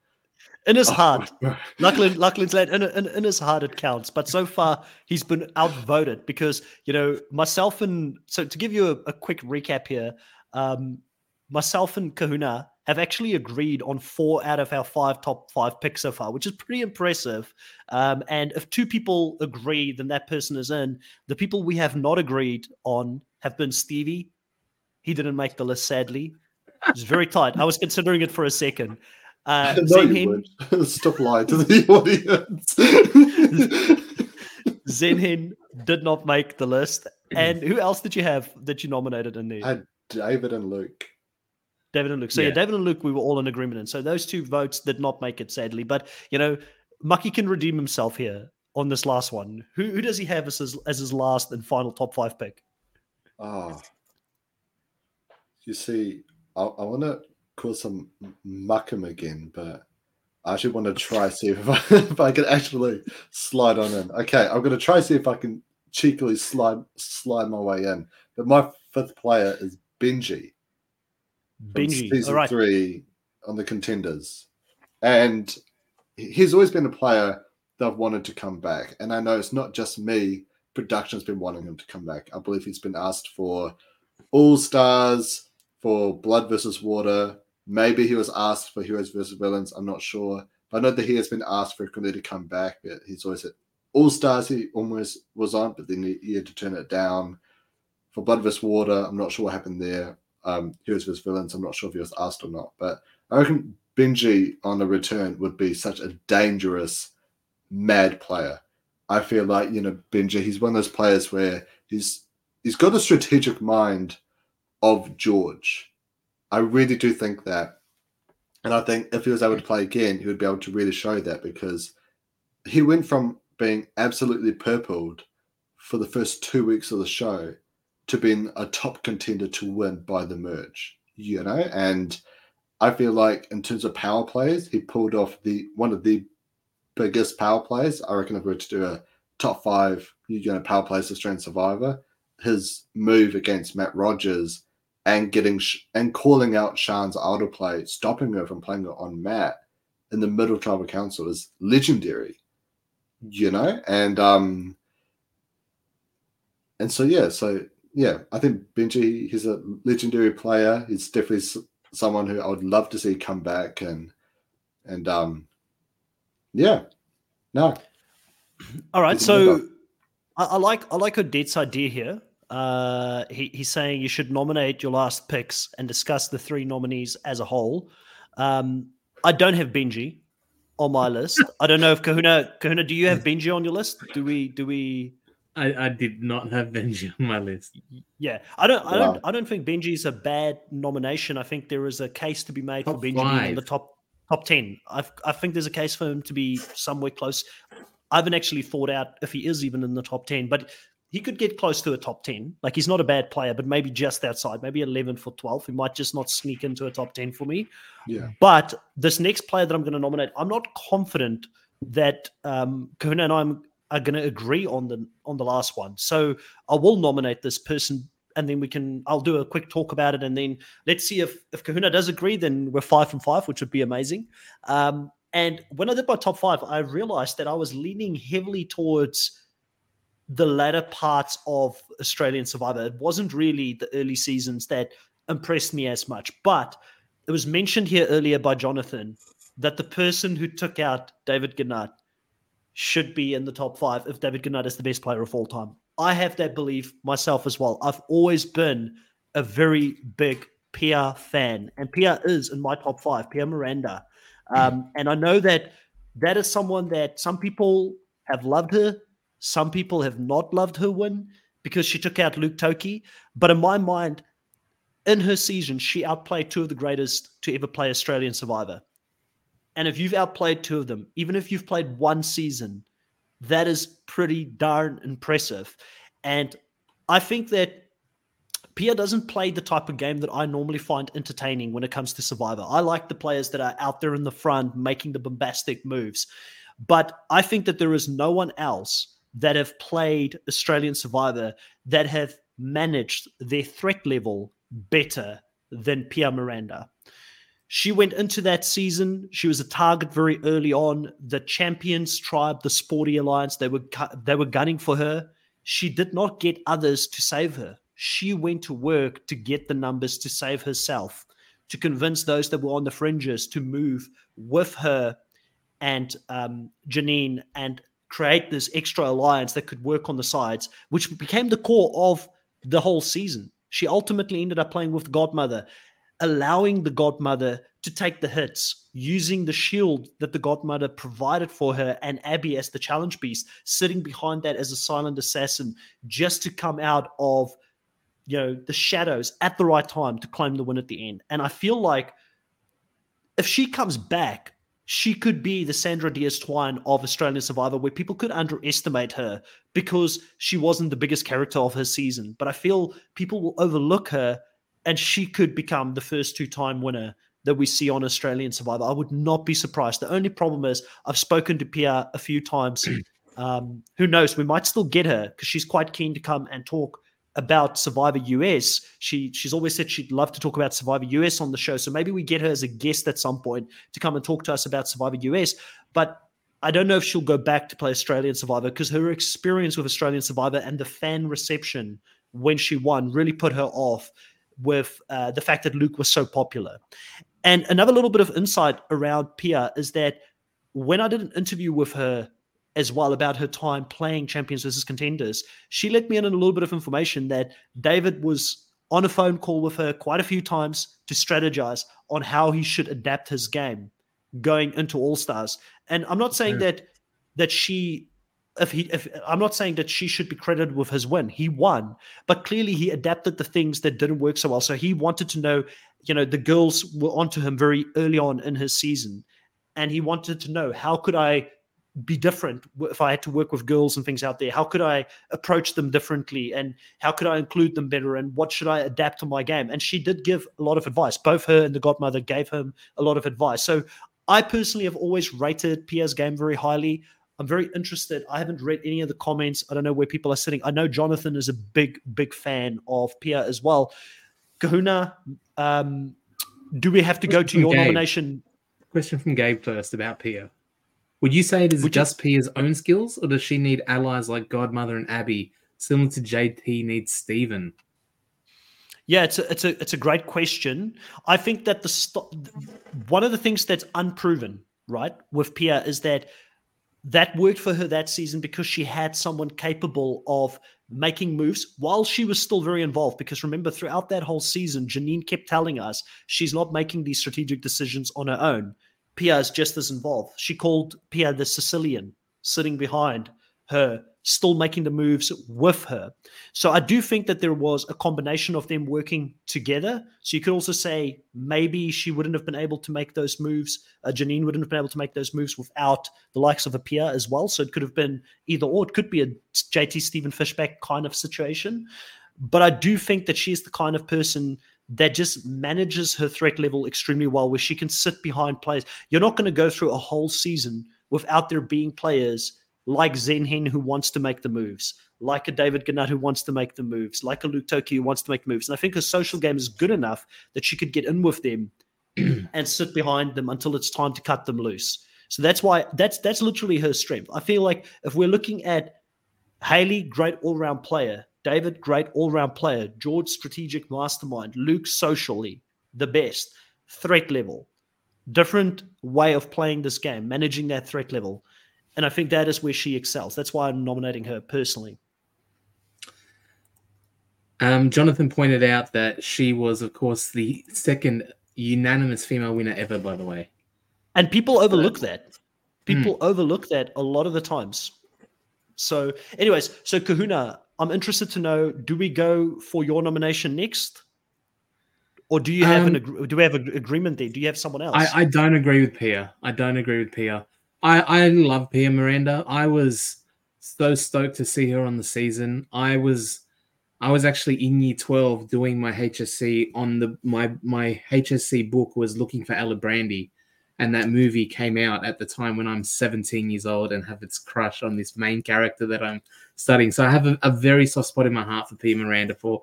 in his heart. Lachlan's lad, in, in, in, his heart it counts. But so far, he's been outvoted because, you know, myself and so to give you a, a quick recap here, um, myself and Kahuna have actually agreed on four out of our five top five picks so far, which is pretty impressive. Um, and if two people agree, then that person is in. The people we have not agreed on have been Stevie. He didn't make the list, sadly. It's very tight. I was considering it for a second. Uh, Zenhin, Stop lying to the audience. Zenhin did not make the list. And who else did you have that you nominated in there? I had David and Luke. David and Luke. So yeah. yeah. David and Luke, we were all in agreement. And so those two votes did not make it, sadly. But you know, Mucky can redeem himself here on this last one. Who who does he have as his as his last and final top five pick? Ah, oh. you see, I, I want to call some muckum again, but I actually want to try to see if I, if I can actually slide on in. Okay, I'm going to try to see if I can cheekily slide slide my way in. But my fifth player is Benji. Benji, season right. three on the contenders, and he's always been a player that I've wanted to come back. And I know it's not just me. Production's been wanting him to come back. I believe he's been asked for All Stars, for Blood versus Water, Maybe he was asked for Heroes versus Villains. I'm not sure. But I know that he has been asked for Khalid to come back. But he's always at All Stars. He almost was on, but then he, he, had to turn it down. For Blood vs. Water, I'm not sure what happened there. Um, Heroes vs. Villains, I'm not sure if he was asked or not. But I reckon Benji on a return would be such a dangerous, mad player. I feel like you know Benji. He's one of those players where he's he's got a strategic mind of George I really do think that. And I think if he was able to play again, he would be able to really show that because he went from being absolutely purpled for the first two weeks of the show to being a top contender to win by the merge, you know? And I feel like in terms of power plays, he pulled off the one of the biggest power plays. I reckon if we were to do a top five, you know, power plays Australian Survivor, his move against Matt Rogers and getting and calling out Shan's autoplay, stopping her from playing it on Matt in the middle tribal council is legendary, you know, and um, and so yeah, so yeah, I think Benji he's a legendary player. He's definitely someone who I would love to see come back and and um, yeah, no. All right, so I, I like I like Odette's idea here uh, he, he's saying you should nominate your last picks and discuss the three nominees as a whole. Um, I don't have Benji on my list. I don't know if Kahuna Kahuna, do you have Benji on your list? Do we do we I, I did not have Benji on my list. Yeah. I don't I don't I don't think Benji is a bad nomination. I think there is a case to be made top for Benji in the top top ten. I I think there's a case for him to be somewhere close. I haven't actually thought out if he is even in the top 10, but he could get close to a top 10. Like he's not a bad player, but maybe just outside, maybe 11 for 12. He might just not sneak into a top 10 for me. Yeah. But this next player that I'm going to nominate, I'm not confident that um, Kahuna and I are going to agree on the on the last one. So I will nominate this person and then we can I'll do a quick talk about it, and then let's see if if Kahuna does agree, then we're five from five, which would be amazing. Um, and when I did my top five, I realized that I was leaning heavily towards the latter parts of Australian Survivor. It wasn't really the early seasons that impressed me as much, but it was mentioned here earlier by Jonathan that the person who took out David Genat should be in the top five if David Genat is the best player of all time. I have that belief myself as well. I've always been a very big Pia fan, and Pia is in my top five, Pia Miranda. Um, and I know that that is someone that some people have loved her, some people have not loved her win because she took out Luke Toki. But in my mind, in her season, she outplayed two of the greatest to ever play Australian Survivor. And if you've outplayed two of them, even if you've played one season, that is pretty darn impressive. And I think that Pia doesn't play the type of game that I normally find entertaining when it comes to Survivor. I like the players that are out there in the front making the bombastic moves. But I think that there is no one else that have played Australian Survivor that have managed their threat level better than Pia Miranda. She went into that season. She was a target very early on. The champions tribe, the Sporty Alliance, they were they were gunning for her. She did not get others to save her. She went to work to get the numbers to save herself, to convince those that were on the fringes to move with her and um, Janine and create this extra alliance that could work on the sides, which became the core of the whole season. She ultimately ended up playing with Godmother allowing the godmother to take the hits, using the shield that the godmother provided for her, and Abby as the challenge beast, sitting behind that as a silent assassin, just to come out of you know the shadows at the right time to claim the win at the end. And I feel like if she comes back, she could be the Sandra Diaz Twine of Australian Survivor, where people could underestimate her because she wasn't the biggest character of her season. But I feel people will overlook her and she could become the first two time winner that we see on Australian Survivor. I would not be surprised. The only problem is I've spoken to Pia a few times. Um, who knows? We might still get her because she's quite keen to come and talk about Survivor US. She she's always said she'd love to talk about Survivor US on the show. So maybe we get her as a guest at some point to come and talk to us about Survivor US. But I don't know if she'll go back to play Australian Survivor because her experience with Australian Survivor and the fan reception when she won really put her off with uh, the fact that Luke was so popular. And another little bit of insight around Pia is that when I did an interview with her as well about her time playing Champions versus Contenders, she let me in a little bit of information that David was on a phone call with her quite a few times to strategize on how he should adapt his game going into All Stars. And I'm not saying that that she if he if I'm not saying that she should be credited with his win. He won, but clearly he adapted the things that didn't work so well. So he wanted to know, you know, the girls were onto him very early on in his season. And he wanted to know how could I be different if I had to work with girls and things out there? How could I approach them differently? And how could I include them better? And what should I adapt to my game? And she did give a lot of advice. Both her and the godmother gave him a lot of advice. So I personally have always rated Pia's game very highly. I'm very interested. I haven't read any of the comments. I don't know where people are sitting. I know Jonathan is a big, big fan of Pia as well. Kahuna, um, do we have to go to your Gabe. nomination? Question from Gabe first about Pia. Would you say it is Would you- just Pia's own skills, or does she need allies like Godmother and Abby, similar to JT needs Stephen? Yeah, it's a, it's a it's a great question. I think that the st- one of the things that's unproven, right, with Pia is that that worked for her that season because she had someone capable of making moves while she was still very involved. Because remember, throughout that whole season, Janine kept telling us she's not making these strategic decisions on her own. Pia is just as involved. She called Pia the Sicilian, sitting behind her, still making the moves with her. So I do think that there was a combination of them working together. So you could also say maybe she wouldn't have been able to make those moves. Uh, Janine wouldn't have been able to make those moves without the likes of a Pia as well. So it could have been either or. It could be a JT Stephen Fishback kind of situation. But I do think that she's the kind of person that just manages her threat level extremely well, where she can sit behind players. You're not going to go through a whole season without there being players like Zenhin who wants to make the moves, like a David Genat who wants to make the moves, like a Luke Toki who wants to make moves. And I think her social game is good enough that she could get in with them and sit behind them until it's time to cut them loose. So that's why that's that's literally her strength. I feel like if we're looking at Hayley, great all-round player, David, great all-round player, George, strategic mastermind, Luke, socially, the best, threat level, different way of playing this game, managing that threat level. And I think that is where she excels. That's why I'm nominating her personally. Um, Jonathan pointed out that she was, of course, the second unanimous female winner ever, by the way. And people overlook that. People mm. overlook that a lot of the times. So, anyways, so Kahuna, I'm interested to know: Do we go for your nomination next, or do you have um, an do we have an agreement there? Do you have someone else? I, I don't agree with Pia. I don't agree with Pia. I I love Pia Miranda. I was so stoked to see her on the season. I was I was actually in year 12 doing my HSC on the my my HSC book was looking for Alibrandi and that movie came out at the time when I'm 17 years old and have its crush on this main character that I'm studying. So I have a, a very soft spot in my heart for Pia Miranda for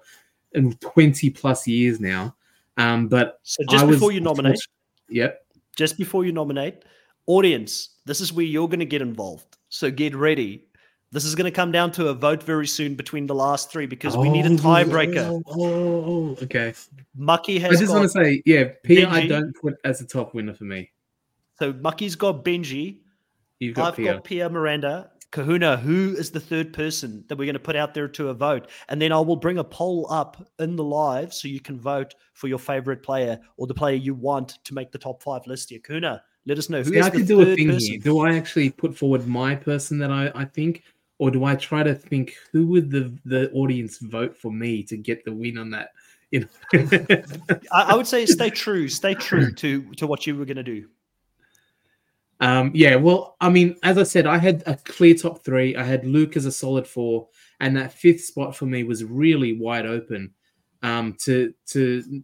20 plus years now. Um, but so just I before you nominate, yep. Just before you nominate, audience, this is where you're going to get involved. So get ready. This is going to come down to a vote very soon between the last three because oh, we need a oh, tiebreaker. Oh, oh, okay. Mucky has. I just want to say, yeah, Pia, Benji. I don't put as a top winner for me. So Mucky's got Benji. You've got I've Pia. got Pia Miranda. Kahuna, who is the third person that we're going to put out there to a vote? And then I will bring a poll up in the live so you can vote for your favorite player or the player you want to make the top five list here. Kahuna, let us know who See, is I the could do a thing person. here. Do I actually put forward my person that I, I think, or do I try to think who would the, the audience vote for me to get the win on that? You know? I, I would say stay true, stay true to to what you were going to do. Um, yeah, well, I mean, as I said, I had a clear top three. I had Luke as a solid four, and that fifth spot for me was really wide open. Um, to to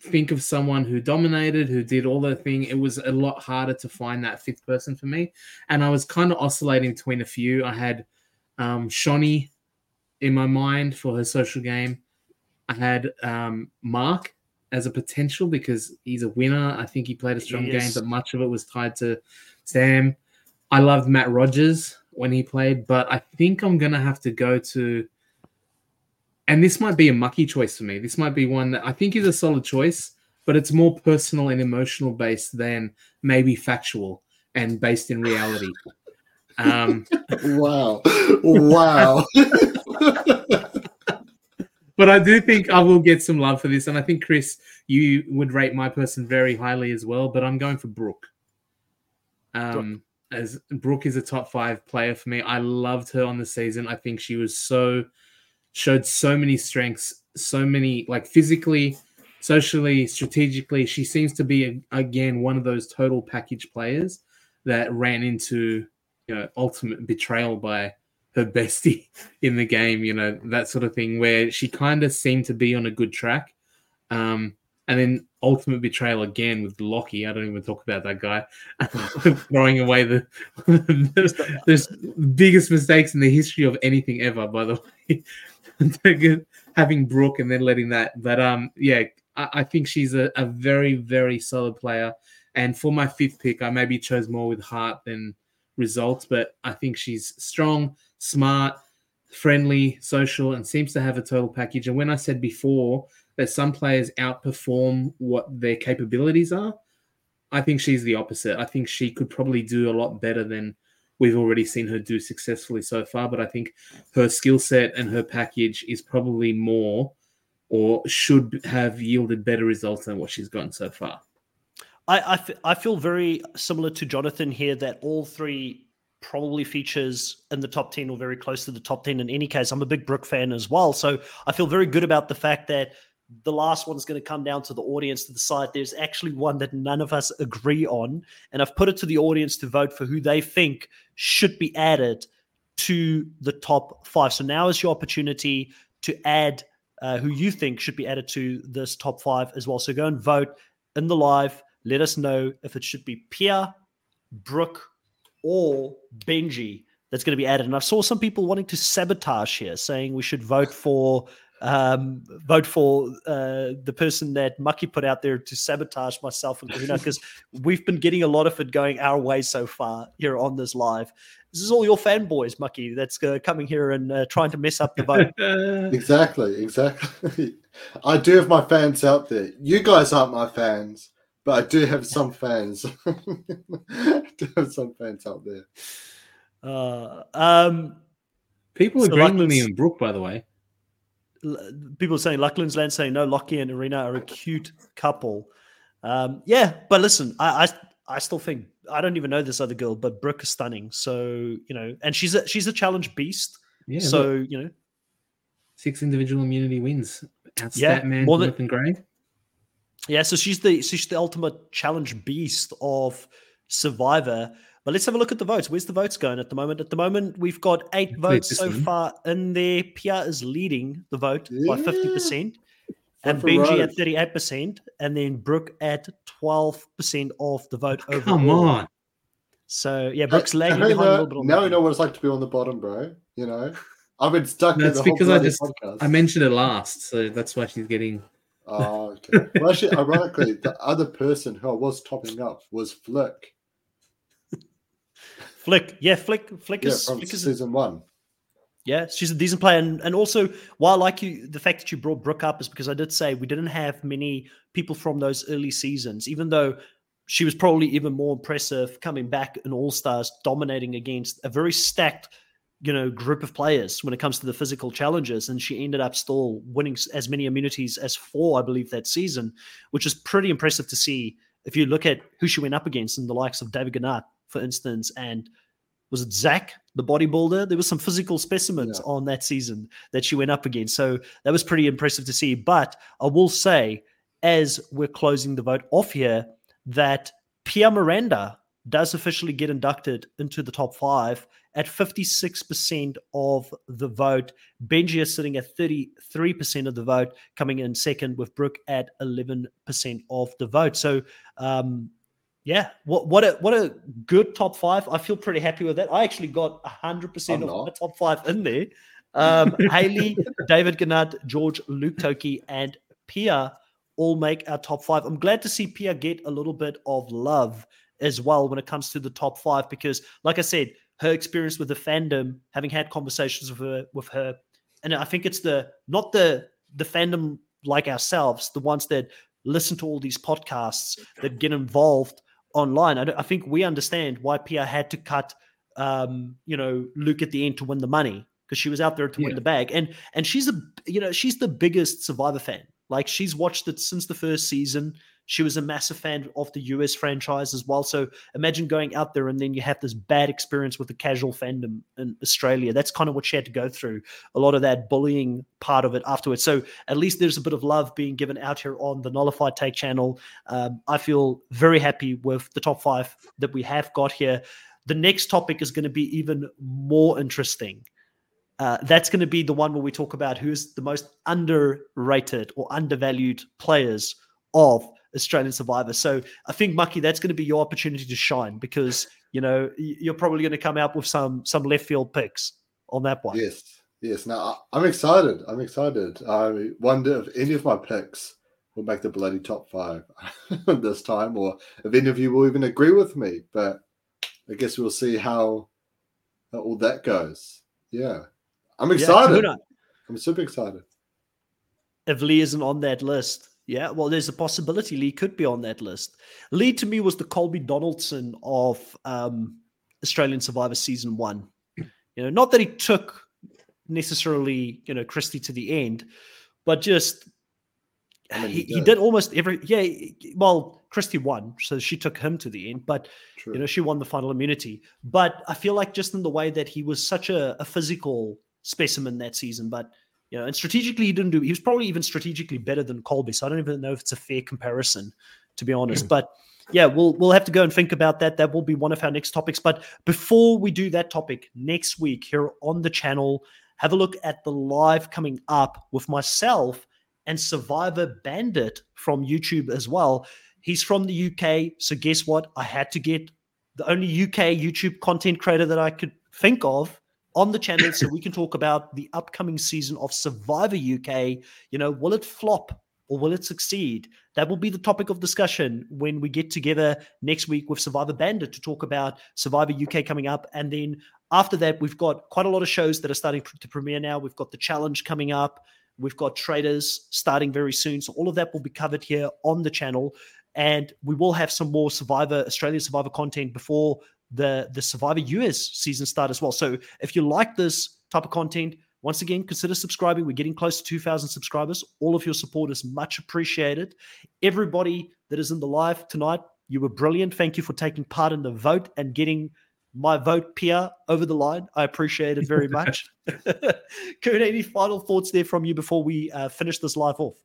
think of someone who dominated, who did all the thing, it was a lot harder to find that fifth person for me. And I was kind of oscillating between a few. I had um, Shonee in my mind for her social game. I had um, Mark as a potential because he's a winner. I think he played a strong game, but much of it was tied to Sam. I loved Matt Rogers when he played, but I think I'm gonna have to go to. And this might be a mucky choice for me. This might be one that I think is a solid choice, but it's more personal and emotional based than maybe factual and based in reality. Um, wow, wow. but I do think I will get some love for this, and I think Chris, you would rate my person very highly as well. But I'm going for Brooke. Um, as Brooke is a top five player for me. I loved her on the season. I think she was so showed so many strengths, so many like physically, socially, strategically. She seems to be again one of those total package players that ran into you know ultimate betrayal by her bestie in the game, you know, that sort of thing where she kind of seemed to be on a good track. Um, and then ultimate betrayal again with Locky. I don't even talk about that guy throwing away the there's, biggest mistakes in the history of anything ever. By the way, having Brooke and then letting that. But um, yeah, I, I think she's a, a very very solid player. And for my fifth pick, I maybe chose more with heart than results, but I think she's strong, smart, friendly, social, and seems to have a total package. And when I said before that some players outperform what their capabilities are, I think she's the opposite. I think she could probably do a lot better than we've already seen her do successfully so far. But I think her skill set and her package is probably more or should have yielded better results than what she's gotten so far. I, I, f- I feel very similar to Jonathan here that all three probably features in the top 10 or very close to the top 10 in any case. I'm a big Brooke fan as well. So I feel very good about the fact that the last one is going to come down to the audience to decide there's actually one that none of us agree on. And I've put it to the audience to vote for who they think should be added to the top five. So now is your opportunity to add uh, who you think should be added to this top five as well. So go and vote in the live. Let us know if it should be Pia, Brooke, or Benji that's going to be added. And I saw some people wanting to sabotage here, saying we should vote for um, vote for uh, the person that Mucky put out there to sabotage myself and Kahuna because we've been getting a lot of it going our way so far here on this live. This is all your fanboys, Mucky, that's uh, coming here and uh, trying to mess up the vote. exactly, exactly. I do have my fans out there. You guys aren't my fans, but I do have some fans. I do have some fans out there. Uh, um, People So agreeing with me Lachlan's- and Brooke, by the way. People saying Lachlan's lad saying no, Locky and Arena are a cute couple. Um, yeah, but listen, I, I I still think I don't even know this other girl, but Brooke is stunning. So you know, and she's a she's a challenge beast. Yeah. so look, you know, six individual immunity wins. Outstat Yeah, man, more than- Gray. yeah. So she's the she's the ultimate challenge beast of Survivor. But let's have a look at the votes. Where's the votes going at the moment? At the moment, we've got eight Hopefully votes so one. far in there. Pia is leading the vote by fifty percent. and for Benji Rose. at 38%, and then Brooke at 12% of the vote overall. Come on. So, yeah, Brooke's lagging now, behind a little bit. On now that we know what it's like to be on the bottom, bro. You know, I've been stuck in That's the whole because I just- podcast. I mentioned it last, so that's why she's getting. Oh, okay. Well, actually, ironically, the other person who I was topping up was Flick. Flick. Yeah, Flick. Flick Yeah, is, from Flick is season one. Yeah, she's a decent player, and, and also why I like you the fact that you brought Brooke up is because I did say we didn't have many people from those early seasons, even though she was probably even more impressive coming back in All Stars, dominating against a very stacked, you know, group of players when it comes to the physical challenges, and she ended up still winning as many immunities as four, I believe, that season, which is pretty impressive to see. If you look at who she went up against, and the likes of David Genat, for instance, and was it Zach, the bodybuilder? There was some physical specimens Yeah. on that season that she went up against. So that was pretty impressive to see. But I will say, as we're closing the vote off here, that Pia Miranda does officially get inducted into the top five at 56% of the vote. Benji is sitting at 33% of the vote, coming in second with Brooke at 11% of the vote. So, um, yeah, what what a what a good top five. I feel pretty happy with that. I actually got hundred percent of my not. top five in there. Um, Hayley, David Genat, George, Luke Toki, and Pia all make our top five. I'm glad to see Pia get a little bit of love as well when it comes to the top five because, like I said, her experience with the fandom, having had conversations with her, with her, and I think it's the not the the fandom like ourselves, the ones that listen to all these podcasts that get involved online. I, I think we understand why Pia had to cut, um, you know, Luke at the end to win the money because she was out there to win the bag, and and she's a you know she's the biggest Survivor fan. Like she's watched it since the first season. She was a massive fan of the US franchise as well. So imagine going out there and then you have this bad experience with the casual fandom in Australia. That's kind of what she had to go through. A lot of that bullying part of it afterwards. So at least there's a bit of love being given out here on the Nullified Take channel. Um, I feel very happy with the top five that we have got here. The next topic is going to be even more interesting. Uh, that's going to be the one where we talk about who's the most underrated or undervalued players of Australian Survivor. So I think, Mucky, that's going to be your opportunity to shine because you know you're probably going to come out with some some left field picks on that one. Yes, yes. Now I'm excited. I'm excited. I wonder if any of my picks will make the bloody top five this time, or if any of you will even agree with me. But I guess we'll see how, how all that goes. Yeah, I'm excited. Kahuna, I'm super excited. if Lee isn't on that list. Yeah, well, there's a possibility Lee could be on that list. Lee to me was the Colby Donaldson of um, Australian Survivor season one. You know, not that he took necessarily, you know, Kristie to the end, but just I mean, he, he he did. did almost every. Yeah, well, Kristie won, so she took him to the end, but True. you know, she won the final immunity. But I feel like just in the way that he was such a, a physical specimen that season, but you know, and strategically he didn't do. He was probably even strategically better than Colby. So I don't even know if it's a fair comparison, to be honest. Hmm. but yeah, we'll we'll have to go and think about that. That will be one of our next topics. But before we do that topic next week here on the channel, have a look at the live coming up with myself and Survivor Bandit from YouTube as well. He's from the UK, so guess what? I had to get the only UK YouTube content creator that I could think of on the channel so we can talk about the upcoming season of Survivor UK. You know, will it flop or will it succeed? That will be the topic of discussion when we get together next week with Survivor Bandit to talk about Survivor UK coming up. And then after that, we've got quite a lot of shows that are starting to premiere now. We've got the challenge coming up. We've got traitors starting very soon. So all of that will be covered here on the channel. And we will have some more Survivor, Australian Survivor content before the, the Survivor US season start as well. So if you like this type of content, once again, consider subscribing. We're getting close to 2,000 subscribers. All of your support is much appreciated. Everybody that is in the live tonight, you were brilliant. Thank you for taking part in the vote and getting my vote, Pia, over the line. I appreciate it very much. Kurt, any final thoughts there from you before we uh, finish this live off?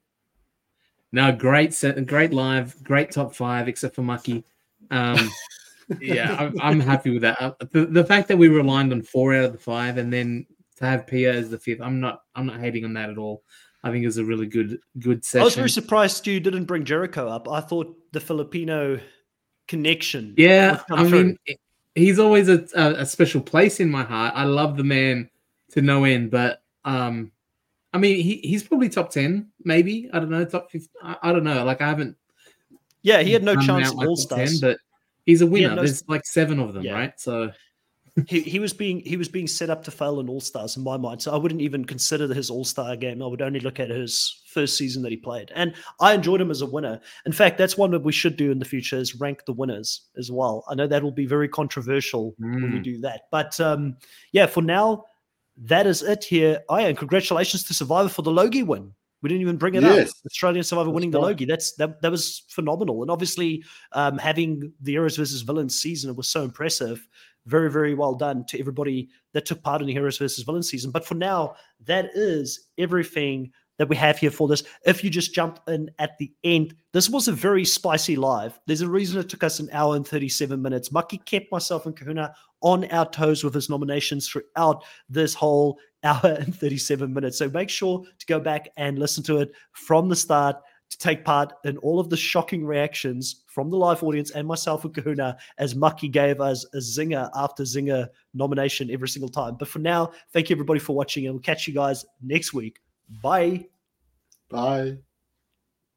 No, great great live, great top five, except for Mucky. Um, yeah, I'm, I'm, happy with that. Uh, the, the fact that we relied on four out of the five, and then to have Pia as the fifth, I'm not, I'm not hating on that at all. I think it was a really good, good session. I was very surprised you didn't bring Jericho up. I thought the Filipino connection. Yeah, I mean, he's always a, a, special place in my heart. I love the man to no end, but um, I mean, he, he's probably top ten, maybe. I don't know, top 15, I, I don't know. Like I haven't. Yeah, he had no chance in All Stars, but he's a winner. No, There's like seven of them, yeah. right? So he, he was being he was being set up to fail in All Stars in my mind. So I wouldn't even consider his All Star game. I would only look at his first season that he played, and I enjoyed him as a winner. In fact, that's one that we should do in the future is rank the winners as well. I know that will be very controversial mm. when we mm. do that, but um, yeah, for now, that is it here. Oh, yeah, and congratulations to Survivor for the Logie win. We didn't even bring it yes. up. Australian Survivor winning the Logie. That's that, that was phenomenal. And obviously, um, having the Heroes versus Villains season was so impressive very, very well done to everybody that took part in the Heroes versus Villains season. But for now, that is everything that we have here for this. If you just jump in at the end, this was a very spicy live. There's a reason it took us an hour and 37 minutes. Mucky kept myself and Kahuna on our toes with his nominations throughout this whole hour and 37 minutes. So make sure to go back and listen to it from the start to take part in all of the shocking reactions from the live audience and myself and Kahuna as Mucky gave us a zinger after zinger nomination every single time. But for now, thank you everybody for watching and we'll catch you guys next week. Bye. Bye.